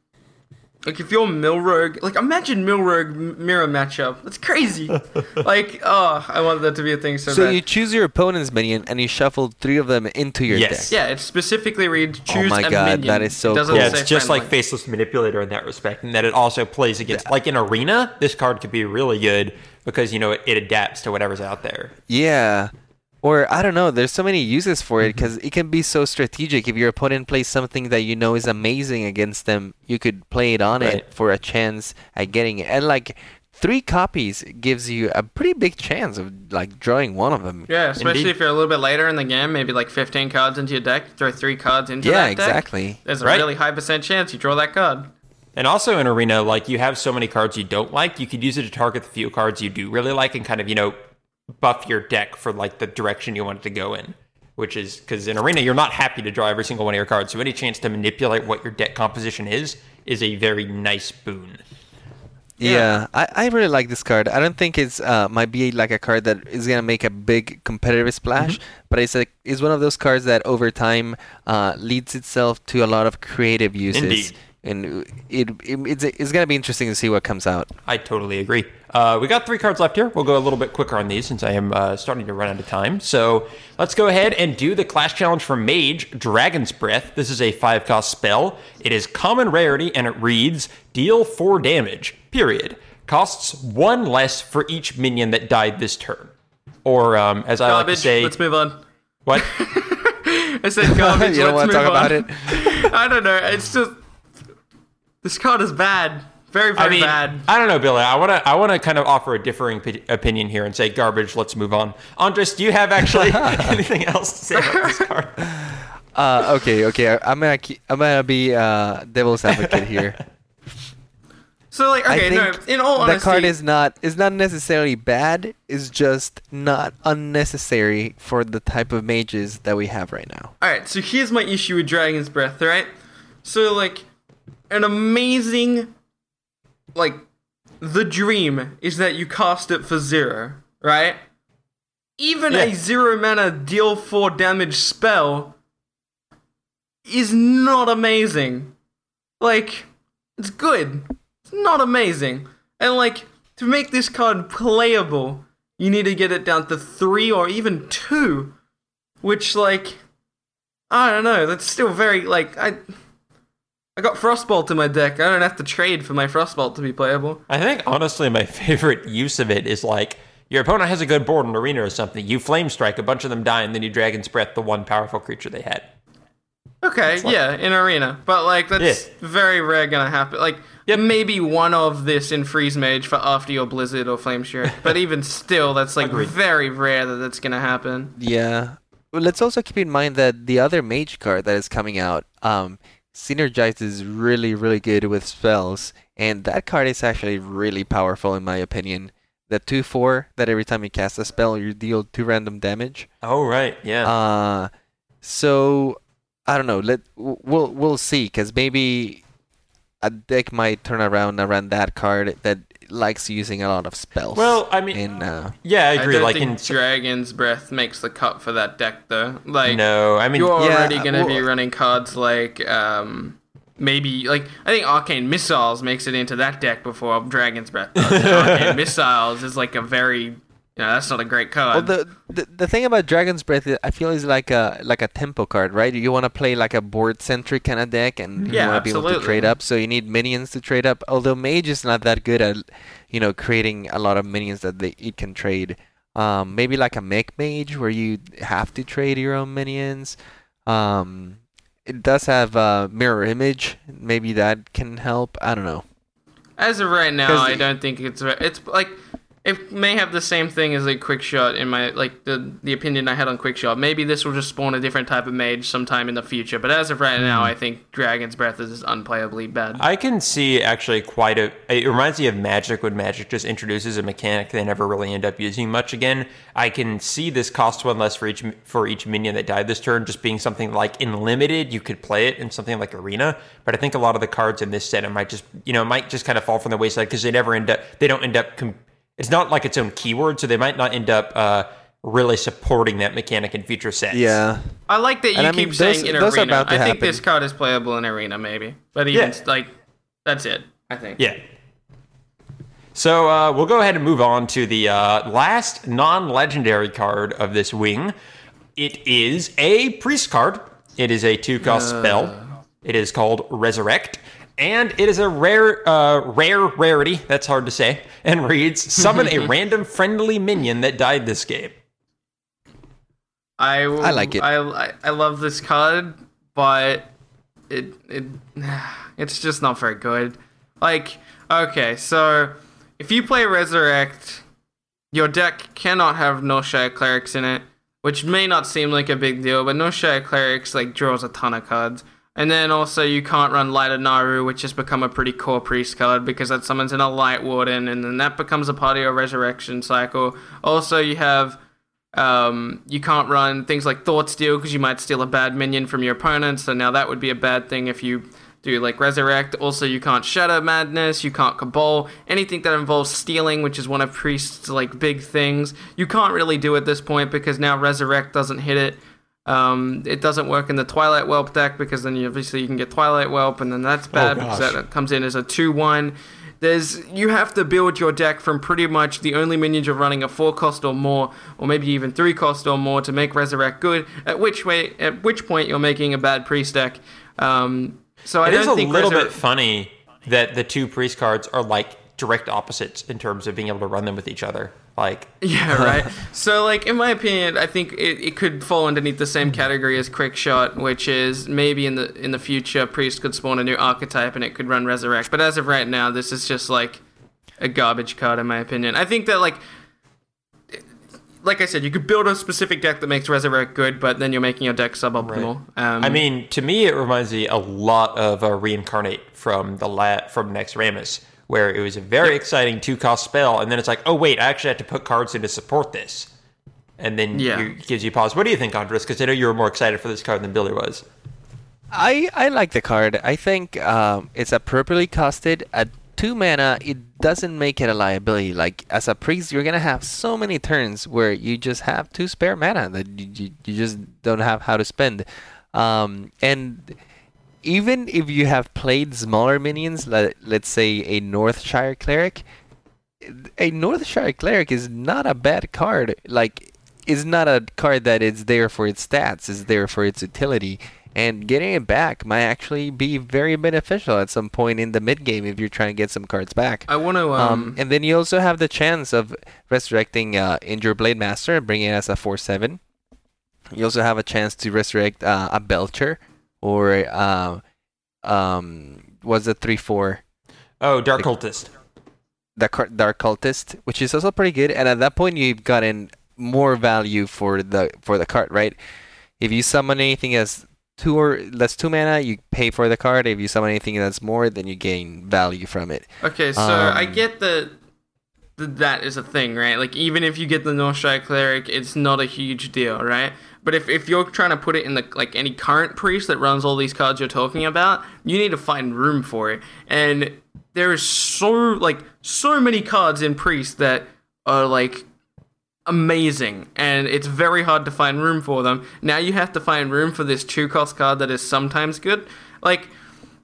Like if you're Milrogue, like imagine Milrogue m- mirror matchup. That's crazy. like, oh, I want that to be a thing so, So bad. you choose your opponent's minion and you shuffle three of them into your Yes. deck. yeah, it specifically reads choose oh my a God, minion. that is so It doesn't cool. Yeah, it's just like. Faceless Manipulator in that respect, and that it also plays against, like in Arena, this card could be really good because, you know, it, it adapts to whatever's out there. Yeah. Or I don't know, there's so many uses for Mm-hmm. it because it can be so strategic. If your opponent plays something that you know is amazing against them, you could play it on Right. it for a chance at getting it. And like three copies gives you a pretty big chance of like drawing one of them. Yeah, especially Indeed. if you're a little bit later in the game, maybe like 15 cards into your deck, throw three cards into Yeah, that deck. exactly. There's a Right. really high percent chance you draw that card. And also in Arena, like you have so many cards you don't like, you could use it to target the few cards you do really like and kind of, you know, buff your deck for like the direction you want it to go in. Which is because in Arena, you're not happy to draw every single one of your cards. So any chance to manipulate what your deck composition is is a very nice boon. Yeah, I, I really like this card. I don't think it's uh might be like a card that is gonna make a big competitive splash, Mm-hmm. but it's a it's one of those cards that over time uh leads itself to a lot of creative uses. Indeed. And it, it it's it's gonna be interesting to see what comes out. I totally agree. Uh, we got three cards left here. We'll go a little bit quicker on these since I am uh, starting to run out of time. So let's go ahead and do the class challenge for Mage, Dragon's Breath. This is a five cost spell. It is common rarity and it reads deal four damage, period. Costs one less for each minion that died this turn. Or, um, as I like to say, Let's move on. what? I said garbage. You don't let's wanna talk on. about it? I don't know. It's just this card is bad. Very, very I mean, bad. I don't know, Billy. I want to, I want to kind of offer a differing p- opinion here and say garbage. Let's move on. Andres, do you have actually anything else to say about this card? Uh, okay, okay. I- I'm gonna keep, I'm gonna be uh devil's advocate here. So like, I okay, no. In all the honesty, card is not is not necessarily bad. It's just not unnecessary for the type of mages that we have right now. All right, so here's my issue with Dragon's Breath, right? So like an amazing like the dream is that you cast it for 0, right? Even a 0 mana deal 4 damage spell is not amazing. Like it's good. It's not amazing. And like to make this card playable, you need to get it down to 3 or even 2, which like I don't know. That's still very like I. I got Frostbolt in my deck. I don't have to trade for my Frostbolt to be playable. I think honestly, my favorite use of it is like your opponent has a good board in arena or something. You flame strike, a bunch of them die, and then you dragon's breath the one powerful creature they had. Okay, like- yeah, in arena, but like that's Yeah. very rare gonna happen. Like maybe one of this in Freeze Mage for after your Blizzard or Flame Strike, but even still, that's like Agreed. very rare that that's gonna happen. Yeah. Well, let's also keep in mind that the other mage card that is coming out, um, synergizes really, really good with spells, and that card is actually really powerful in my opinion. The two four that every time you cast a spell, you deal two random damage. Oh right, yeah. Uh, so I don't know. Let we'll we'll see because maybe a deck might turn around around that card that likes using a lot of spells. well, I mean, and uh, yeah, I agree. don't like think in Dragon's Breath makes the cut for that deck though. Like no, I mean, you're Yeah, already gonna be running cards like um maybe like I think Arcane Missiles makes it into that deck before Dragon's Breath. Does. Arcane Missiles is like a very know that's not a great card. Well, the, the the thing about Dragon's Breath, is I feel is like a like a tempo card, right? You want to play like a board centric kind of deck, and you Yeah, want to be able to trade up. So you need minions to trade up. Although Mage is not that good at, you know, creating a lot of minions that they, it can trade. Um, maybe like a Mech Mage where you have to trade your own minions. Um, it does have uh, mirror image. Maybe that can help. I don't know. As of right now, I don't think it's it's like it may have the same thing as like quick shot in my like the the opinion I had on quick shot. Maybe this will just spawn a different type of mage sometime in the future. But as of right now, hmm. I think Dragon's Breath is unplayably bad. I can see actually quite a. It reminds me of Magic when Magic just introduces a mechanic they never really end up using much again. I can see this cost one less for each for each minion that died this turn, just being something like in limited you could play it in something like Arena. But I think a lot of the cards in this set it might just you know it might just kind of fall from the wayside because they never end up they don't end up. Com- it's not like its own keyword, so they might not end up uh, really supporting that mechanic in future sets. Yeah. I like that you And I keep mean, saying those- in those are arena. about to I think happen. this card is playable in arena, maybe. But even Yeah. like that's it. I think. Yeah. So uh, we'll go ahead and move on to the uh, last non-legendary card of this wing. It is a priest card. It is a two-cost spell. It is called Resurrect, and it is a rare, uh, rare rarity. That's hard to say. And reads: Summon a random friendly minion that died this game. I I like it. I, I I love this card, but it it it's just not very good. Like okay, so if you play Resurrect, your deck cannot have no Northshire Clerics in it, which may not seem like a big deal, but no Northshire Clerics like draws a ton of cards. And then also you can't run Light of Naaru, which has become a pretty core priest card because that summons in a Light Warden, and then that becomes a part of your resurrection cycle. Also, you have um, you can't run things like Thought Steal because you might steal a bad minion from your opponent. So now that would be a bad thing if you do like Resurrect. Also, you can't Shadow Madness, you can't Cabal, anything that involves stealing, which is one of Priest's like big things. You can't really do at this point because now Resurrect doesn't hit it. Um, it doesn't work in the Twilight Whelp deck because then you obviously you can get Twilight Whelp and then that's bad because that comes in as a two-one. There's you have to build your deck from pretty much the only minions you're running a four cost or more, or maybe even three cost or more to make Resurrect good. At which way, at which point you're making a bad priest deck. Um, so I It is a little Resur- bit funny that the two priest cards are like direct opposites in terms of being able to run them with each other. Like, Yeah, right. so, like, in my opinion, I think it, it could fall underneath the same category as Quick Shot, which is maybe in the in the future, Priest could spawn a new archetype and it could run Resurrect. But as of right now, this is just like a garbage card, in my opinion. I think that like. Like I said, you could build a specific deck that makes Resurrect good, but then you're making your deck suboptimal. Um, I mean, to me, it reminds me a lot of uh, Reincarnate from the la- from Naxxramas, where it was a very exciting two cost spell, and then it's like, oh wait, I actually have to put cards in to support this, and then Yeah. you, it gives you pause. What do you think, Andres? Because I know you were more excited for this card than Billy was. I I like the card. I think um, it's appropriately costed. At two mana, it doesn't make it a liability. Like as a priest, you're gonna have so many turns where you just have two spare mana that you, you, you just don't have how to spend. Um, and even if you have played smaller minions, let, let's say a Northshire cleric, a Northshire cleric is not a bad card. Like, is not a card that is there for its stats. It's there for its utility. And getting it back might actually be very beneficial at some point in the mid game if you're trying to get some cards back. I want to Um, um, and then you also have the chance of resurrecting uh, Injure Blade Master and bringing it as a 4 7. You also have a chance to resurrect uh, a Belcher or uh, um, was a 3 4 Oh, Dark Cultist. the Dark Cultist, which is also pretty good. And at that point, you've gotten more value for the for the card, right? If you summon anything as two or that's two mana, you pay for the card. If you summon anything that's more, then you gain value from it. Okay, so I Um, get that that is a thing, right? Like even if you get the Northshire cleric, it's not a huge deal, right? But if, if you're trying to put it in the like any current priest that runs all these cards you're talking about, you need to find room for it. And there is so like so many cards in priest that are like amazing and it's very hard to find room for them. Now you have to find room for this two cost card that is sometimes good. Like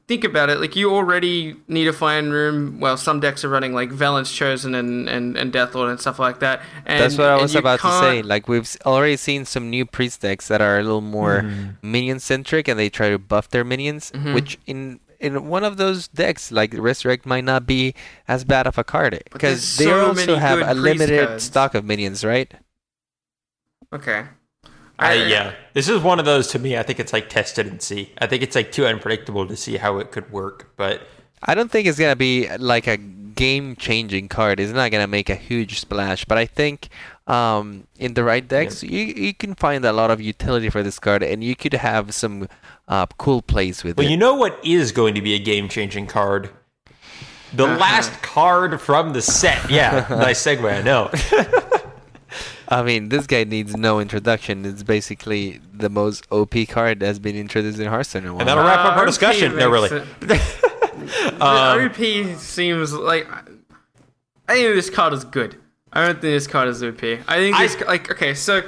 think about it, like you already need a find room. Well, some decks are running like Velen's Chosen and and, and Deathlord and stuff like that. And, That's what I and was you about to say. Like we've already seen some new priest decks that are a little more minion centric, and they try to buff their minions. Mm-hmm. Which in in one of those decks, like Resurrect, might not be as bad of a card because there's they so also many have a limited cards. stock of minions, right? Okay. I, yeah, this is one of those to me. I think it's like tested and see. I think it's like too unpredictable to see how it could work. But I don't think it's gonna be like a game-changing card. It's not gonna make a huge splash, but I think um, in the right decks, you you can find a lot of utility for this card, and you could have some uh, cool plays with well, it. Well, you know what is going to be a game-changing card? The last card from the set. Yeah, nice segue. I know. I mean, this guy needs no introduction. It's basically the most OP card that's been introduced in Hearthstone in a And while. that'll wrap up Uh, our OP discussion. No, really. Um, the OP seems like I think this card is good. I don't think this card is OP. I think I- like okay, so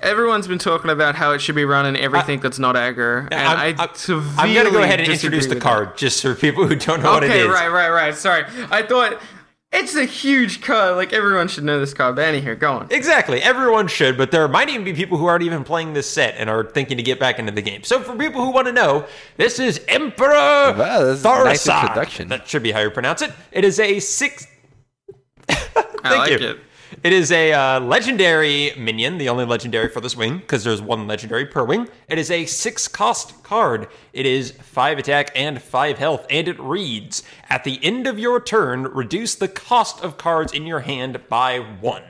everyone's been talking about how it should be running everything that's not aggro, and I'm, I I'm- I'm gonna go ahead and introduce the with card just for people who don't know that. what it Okay, right, right, right. Sorry, I thought it's a huge card. Like everyone should know this card. But anyhow, go on. Exactly. Everyone should, but there might even be people who aren't even playing this set and are thinking to get back into the game. So for people who want to know, this is Emperor Wow, this nice introduction. That should be how you pronounce it. It is a six. Thank I like you. it. It is a uh, legendary minion, the only legendary for this wing, because there's one legendary per wing. It is a six cost card. It is five attack and five health, and it reads At the end of your turn, reduce the cost of cards in your hand by one.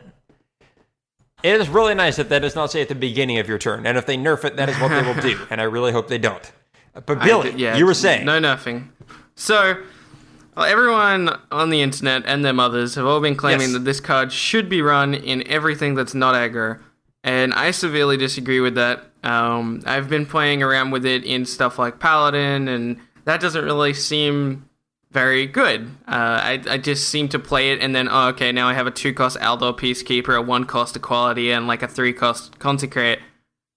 It is really nice that that does not say at the beginning of your turn, and if they nerf it, that is what they will do, and I really hope they don't. But Billy, I yeah, you were saying. no nothing. So, well, everyone on the internet and their mothers have all been claiming Yes. that this card should be run in everything that's not aggro, and I severely disagree with that. Um, I've been playing around with it in stuff like Paladin, and that doesn't really seem very good. Uh, I, I just seem to play it, and then oh, okay, now I have a two cost Aldor Peacekeeper, a one cost Equality, and like a three cost Consecrate.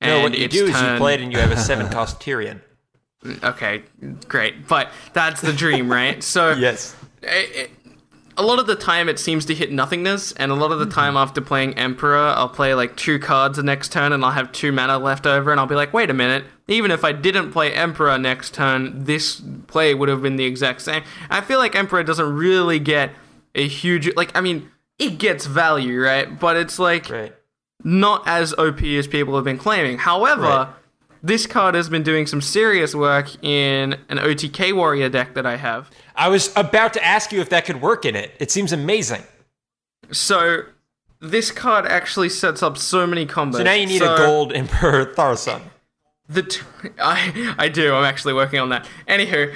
no, what you it's do is you play it and you have a seven cost Tirion. Okay, great. But that's the dream, right? So Yes. it, it- a lot of the time it seems to hit nothingness, and a lot of the mm-hmm. time after playing Emperor, I'll play like two cards the next turn, and I'll have two mana left over, and I'll be like, wait a minute. Even if I didn't play Emperor next turn, this play would have been the exact same. I feel like Emperor doesn't really get a huge like. I mean, it gets value, right? But it's like Right. not as OP as people have been claiming. However, Right. This card has been doing some serious work in an OTK warrior deck that I have. I was about to ask you if that could work in it. It seems amazing. So this card actually sets up so many combos. So now you need So a gold Emperor Thaurissan. The t- I I do. I'm actually working on that. Anywho,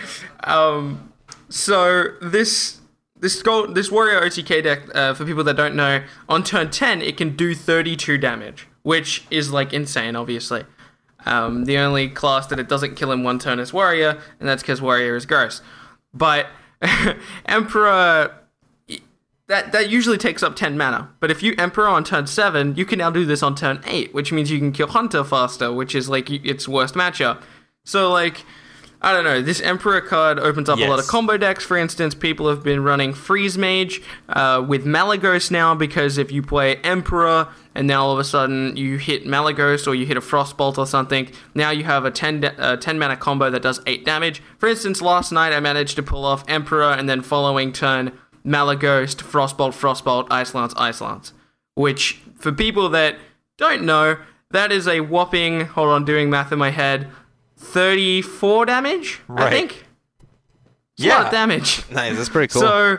um, so this this gold, this warrior OTK deck, uh, for people that don't know, on turn 10 it can do 32 damage, which is like insane, obviously. Um, the only class that it doesn't kill in one turn is warrior, and that's because warrior is gross. But emperor, that that usually takes up 10 mana. But if you emperor on turn 7, you can now do this on turn 8, which means you can kill hunter faster, which is like its worst matchup. So like I don't know. This Emperor card opens up a lot of combo decks. For instance, people have been running Freeze Mage uh, with Malygos now because if you play Emperor and now all of a sudden you hit Malygos or you hit a Frostbolt or something, now you have a 10, da- uh, 10 mana combo that does 8 damage. For instance, last night I managed to pull off Emperor and then following turn Malygos, Frostbolt, Frostbolt, Ice Lance, Ice Lance. Which, for people that don't know, that is a whopping, hold on, doing math in my head, 34 damage, I think. It's Yeah. damage. Nice, that's pretty cool. So,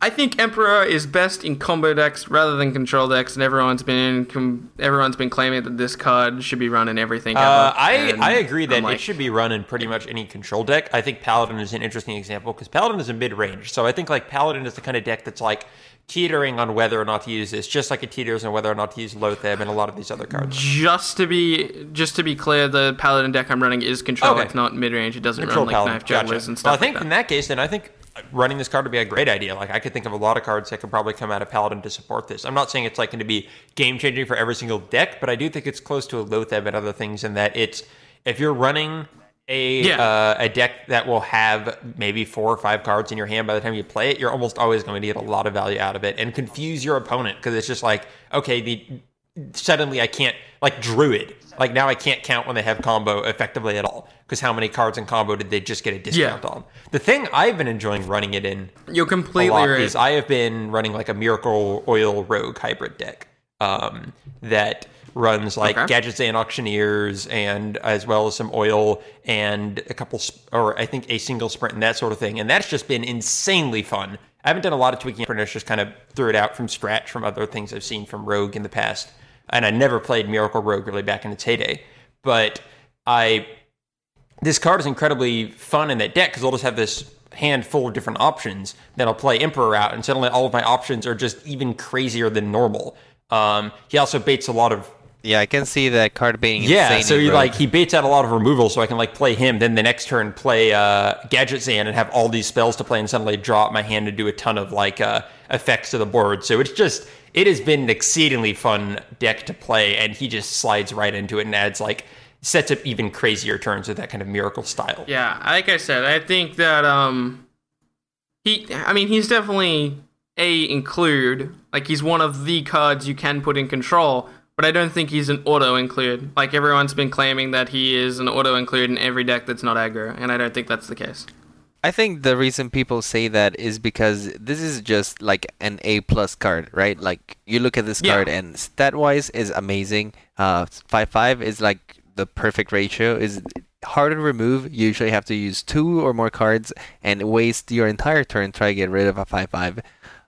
I think Emperor is best in combo decks rather than control decks, and everyone's been com- everyone's been claiming that this card should be run in everything. Uh, ever. I, I agree that like, it should be run in pretty much any control deck. I think Paladin is an interesting example because Paladin is a mid range. So I think like Paladin is the kind of deck that's like teetering on whether or not to use this, just like it teeters on whether or not to use Loatheb and a lot of these other cards. Just to be just to be clear, the Paladin deck I'm running is control Okay. deck, not mid range. It doesn't Control run like Paladin. knife jugglers Gotcha. and Well, stuff. I think like in that case, then I think running this card would be a great idea. Like I could think of a lot of cards that could probably come out of Paladin to support this. I'm not saying it's like going to be game changing for every single deck, but I do think it's close to a Loatheb and other things in that it's if you're running a Yeah. uh, a deck that will have maybe four or five cards in your hand by the time you play it, you're almost always going to get a lot of value out of it and confuse your opponent because it's just like okay, the suddenly I can't like Druid. Like now I can't count when they have combo effectively at all because how many cards in combo did they just get a discount Yeah. on? The thing I've been enjoying running it in You're completely right. is I have been running like a Miracle Oil Rogue hybrid deck um, that runs like Okay. gadgets and auctioneers and as well as some oil and a couple sp- or I think a single sprint and that sort of thing and that's just been insanely fun. I haven't done a lot of tweaking printers, just kind of threw it out from scratch from other things I've seen from Rogue in the past. And I never played Miracle Rogue really back in its heyday. But I this card is incredibly fun in that deck because I'll just have this hand full of different options. Then I'll play Emperor out, and suddenly all of my options are just even crazier than normal. Um, he also baits a lot of yeah, I can see that card being yeah, so he Rogue. like he baits out a lot of removal, so I can like play him. Then the next turn play uh, Gadgetzan and have all these spells to play, and suddenly draw out my hand and do a ton of like uh, effects to the board. So it's just it has been an exceedingly fun deck to play, and he just slides right into it and adds like sets up even crazier turns with that kind of miracle style. Yeah, like I said, I think that um he I mean he's definitely a include. Like he's one of the cards you can put in control, but I don't think he's an auto include. Like everyone's been claiming that he is an auto include in every deck that's not aggro, and I don't think that's the case. I think the reason people say that is because this is just like an A plus card, right? Like you look at this Yeah. card and stat wise is amazing. Uh, five five is like the perfect ratio. Is hard to remove. You usually have to use two or more cards and waste your entire turn try to get rid of a five five.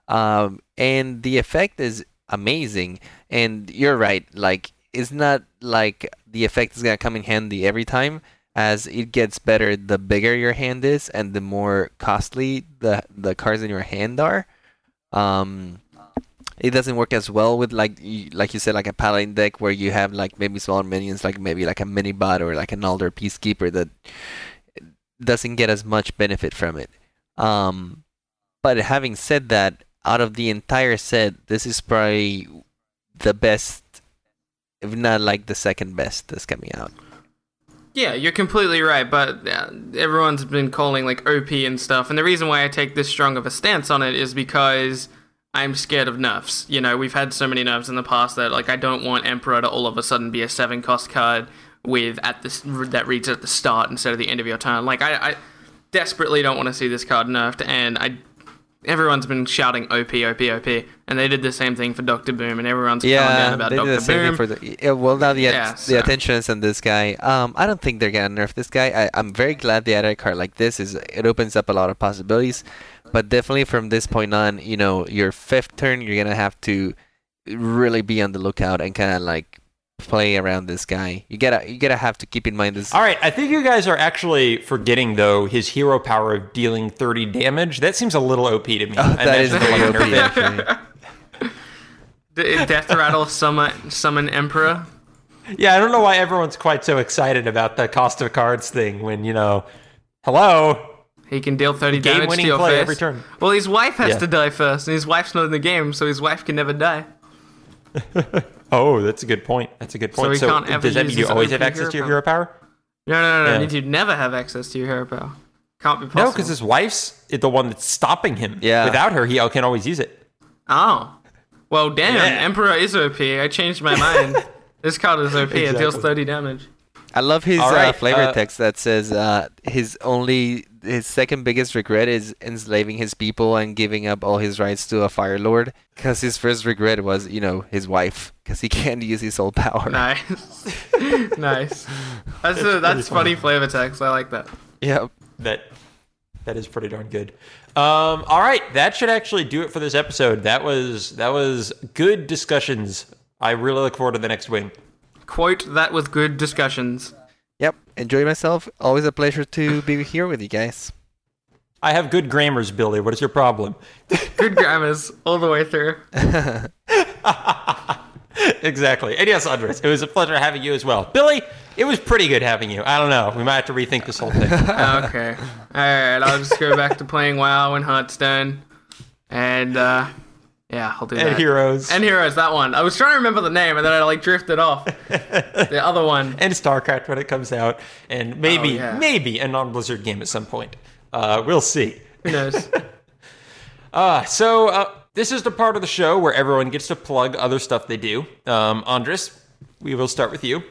Um, and the effect is amazing. And you're right. Like it's not like the effect is gonna come in handy every time as it gets better the bigger your hand is and the more costly the the cards in your hand are. Um it doesn't work as well with like like you said like a paladin deck where you have like maybe smaller minions like maybe like a mini bot or like an Aldor Peacekeeper that doesn't get as much benefit from it. Um but having said that out of the entire set this is probably the best if not like the second best that's coming out Yeah, you're completely right, but everyone's been calling like OP and stuff, and the reason why I take this strong of a stance on it is because I'm scared of nerfs. You know, we've had so many nerfs in the past that like I don't want Emperor to all of a sudden be a seven cost card with at this that reads at the start instead of the end of your turn. Like I, I desperately don't want to see this card nerfed, and I. Everyone's been shouting OP, OP, OP, and they did the same thing for Doctor Boom, and everyone's calling down Yeah, about they did Doctor the same Boom. thing for the. Yeah, well, now the Yeah, the so- attention is on this guy. Um, I don't think they're gonna nerf this guy. I, I'm very glad they added a card like this. Is it opens up a lot of possibilities, but definitely from this point on, you know, your fifth turn, you're gonna have to really be on the lookout and kind of like play around this guy. You gotta you gotta have to keep in mind this. All right, I think you guys are actually forgetting though his hero power of dealing 30 damage. That seems a little OP to me. Oh, I that is very OP actually. Death Rattle summon summon Emperor. Yeah, I don't know why everyone's quite so excited about the cost of cards thing when, you know, hello. He can deal 30 damage to your play face. every turn. Well, his wife has Yeah. to die first, and his wife's not in the game, so his wife can never die. Oh, that's a good point. That's a good point. he So, can't ever does that use mean you always have access to your hero hero power? No, no, no, no. Yeah. You'd never have access to your hero power. Can't be possible. No, because his wife's the one that's stopping him. Yeah. Without her, he uh, can always use it. Oh. Well, damn. Yeah. Emperor is OP. I changed my mind. this card is OP. It deals 30 damage. I love his All uh, flavor uh, text that says uh, his only his second biggest regret is enslaving his people and giving up all his rights to a fire lord. Because his first regret was, you know, his wife, because he can't use his soul power. Nice. nice. That's, a, that's funny flavor text. I like that. Yep. That that is pretty darn good. Um, all right, that should actually do it for this episode. That was that was good discussions. I really look forward to the next wing. Quote that with good discussions. Yep. Enjoy myself. Always a pleasure to be here with you guys. I have good grammars, Billy. What is your problem? Good grammars all the way through. exactly. And yes, Andres, it was a pleasure having you as well. Billy, it was pretty good having you. I don't know. We might have to rethink this whole thing. Okay. Alright, I'll just go back to playing WoW and Hearthstone. And, uh, yeah, I'll do and that. heroes. And Heroes, that one. I was trying to remember the name, and then I, like, drifted off. the other one. and StarCraft when it comes out, and maybe Oh, yeah. maybe a non-Blizzard game at some point. Uh, we'll see. Who knows? Uh, so uh, this is the part of the show where everyone gets to plug other stuff they do. Um, Andres, we will start with you.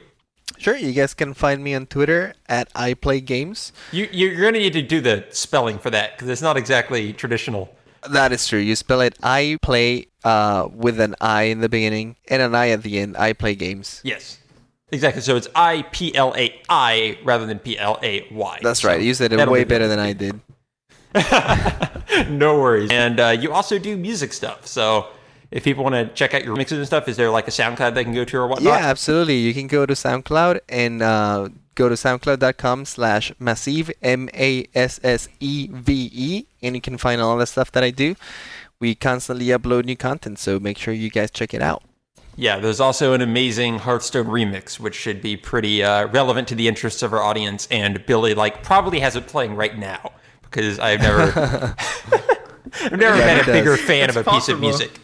Sure, you guys can find me on Twitter at iPlayGames. You you're going to need to do the spelling for that because it's not exactly traditional. That is true. You spell it I play uh, with an I in the beginning and an I at the end. I play games. Yes, exactly. So it's I P L A I rather than P L A Y. That's right. You said it way be better than I did. no worries. And uh, you also do music stuff. So if people want to check out your mixes and stuff, is there like a SoundCloud they can go to or whatnot? Yeah, absolutely. You can go to SoundCloud and uh, go to soundcloud.com slash massive, M-A-S-S-E-V-E, and you can find all the stuff that I do. We constantly upload new content, so make sure you guys check it out. Yeah, there's also an amazing Hearthstone remix, which should be pretty uh, relevant to the interests of our audience. And Billy, like, probably has it playing right now because I've never, I've never Yeah, been it a bigger fan It's of a piece of music.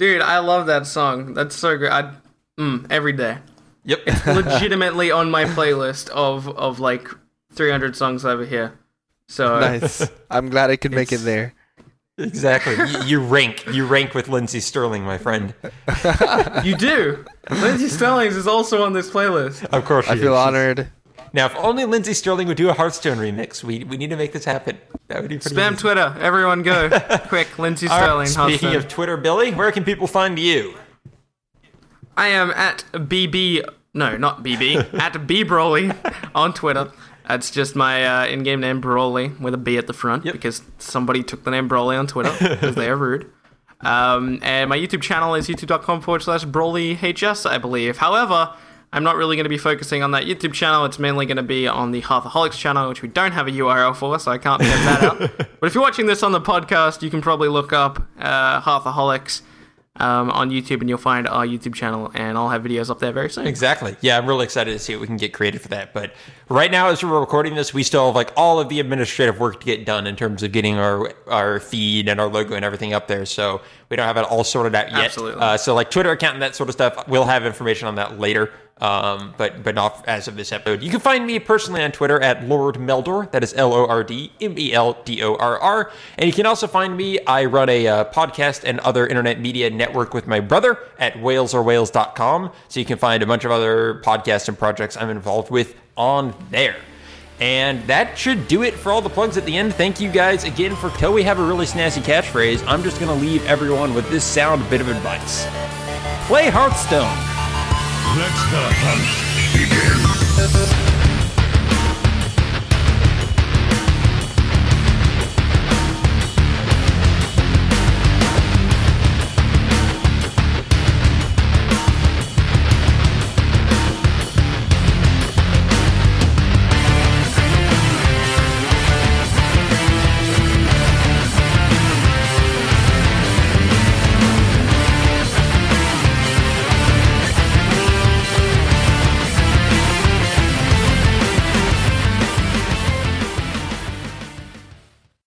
Dude, I love that song. That's so great. I, mm, every day. Yep. Legitimately on my playlist of, of like 300 songs over here. So, Nice. I'm glad I could make it there. exactly. You, you rank. You rank with Lindsey Stirling, my friend. you do. Lindsay Stellings is also on this playlist. Of course. I she feel is. honored. Now, if only Lindsey Stirling would do a Hearthstone remix, we, we need to make this happen. That would be pretty Spam amazing. Twitter. Everyone go. Quick, Lindsay All right, Sterling. speaking of Twitter, Billy, where can people find you? I am at BB. No, not BB. at B Broly on Twitter. That's just my uh, in-game name, Broly, with a B at the front Yep. because somebody took the name Broly on Twitter because they are rude. Um, and my YouTube channel is youtube.com forward slash BrolyHS, I believe. However, I'm not really going to be focusing on that YouTube channel. It's mainly going to be on the Hearthaholics channel, which we don't have a URL for, so I can't get that out. But if you're watching this on the podcast, you can probably look up uh, Hearthaholics um, on YouTube and you'll find our YouTube channel, and I'll have videos up there very soon. Exactly. Yeah, I'm really excited to see what we can get created for that. But right now, as we're recording this, we still have like all of the administrative work to get done in terms of getting our our feed and our logo and everything up there. So we don't have it all sorted out yet. Absolutely. Uh, so like Twitter account and that sort of stuff, we'll have information on that later. Um, but but not as of this episode. You can find me personally on Twitter at Lord Meldor. That is L O R D M E L D O R R. And you can also find me. I run a uh, podcast and other internet media network with my brother at whalesorwhales.com. So you can find a bunch of other podcasts and projects I'm involved with on there. And that should do it for all the plugs at the end. Thank you guys again for till we have a really snazzy catchphrase. I'm just gonna leave everyone with this sound bit of advice. Play Hearthstone. Let the hunt begin.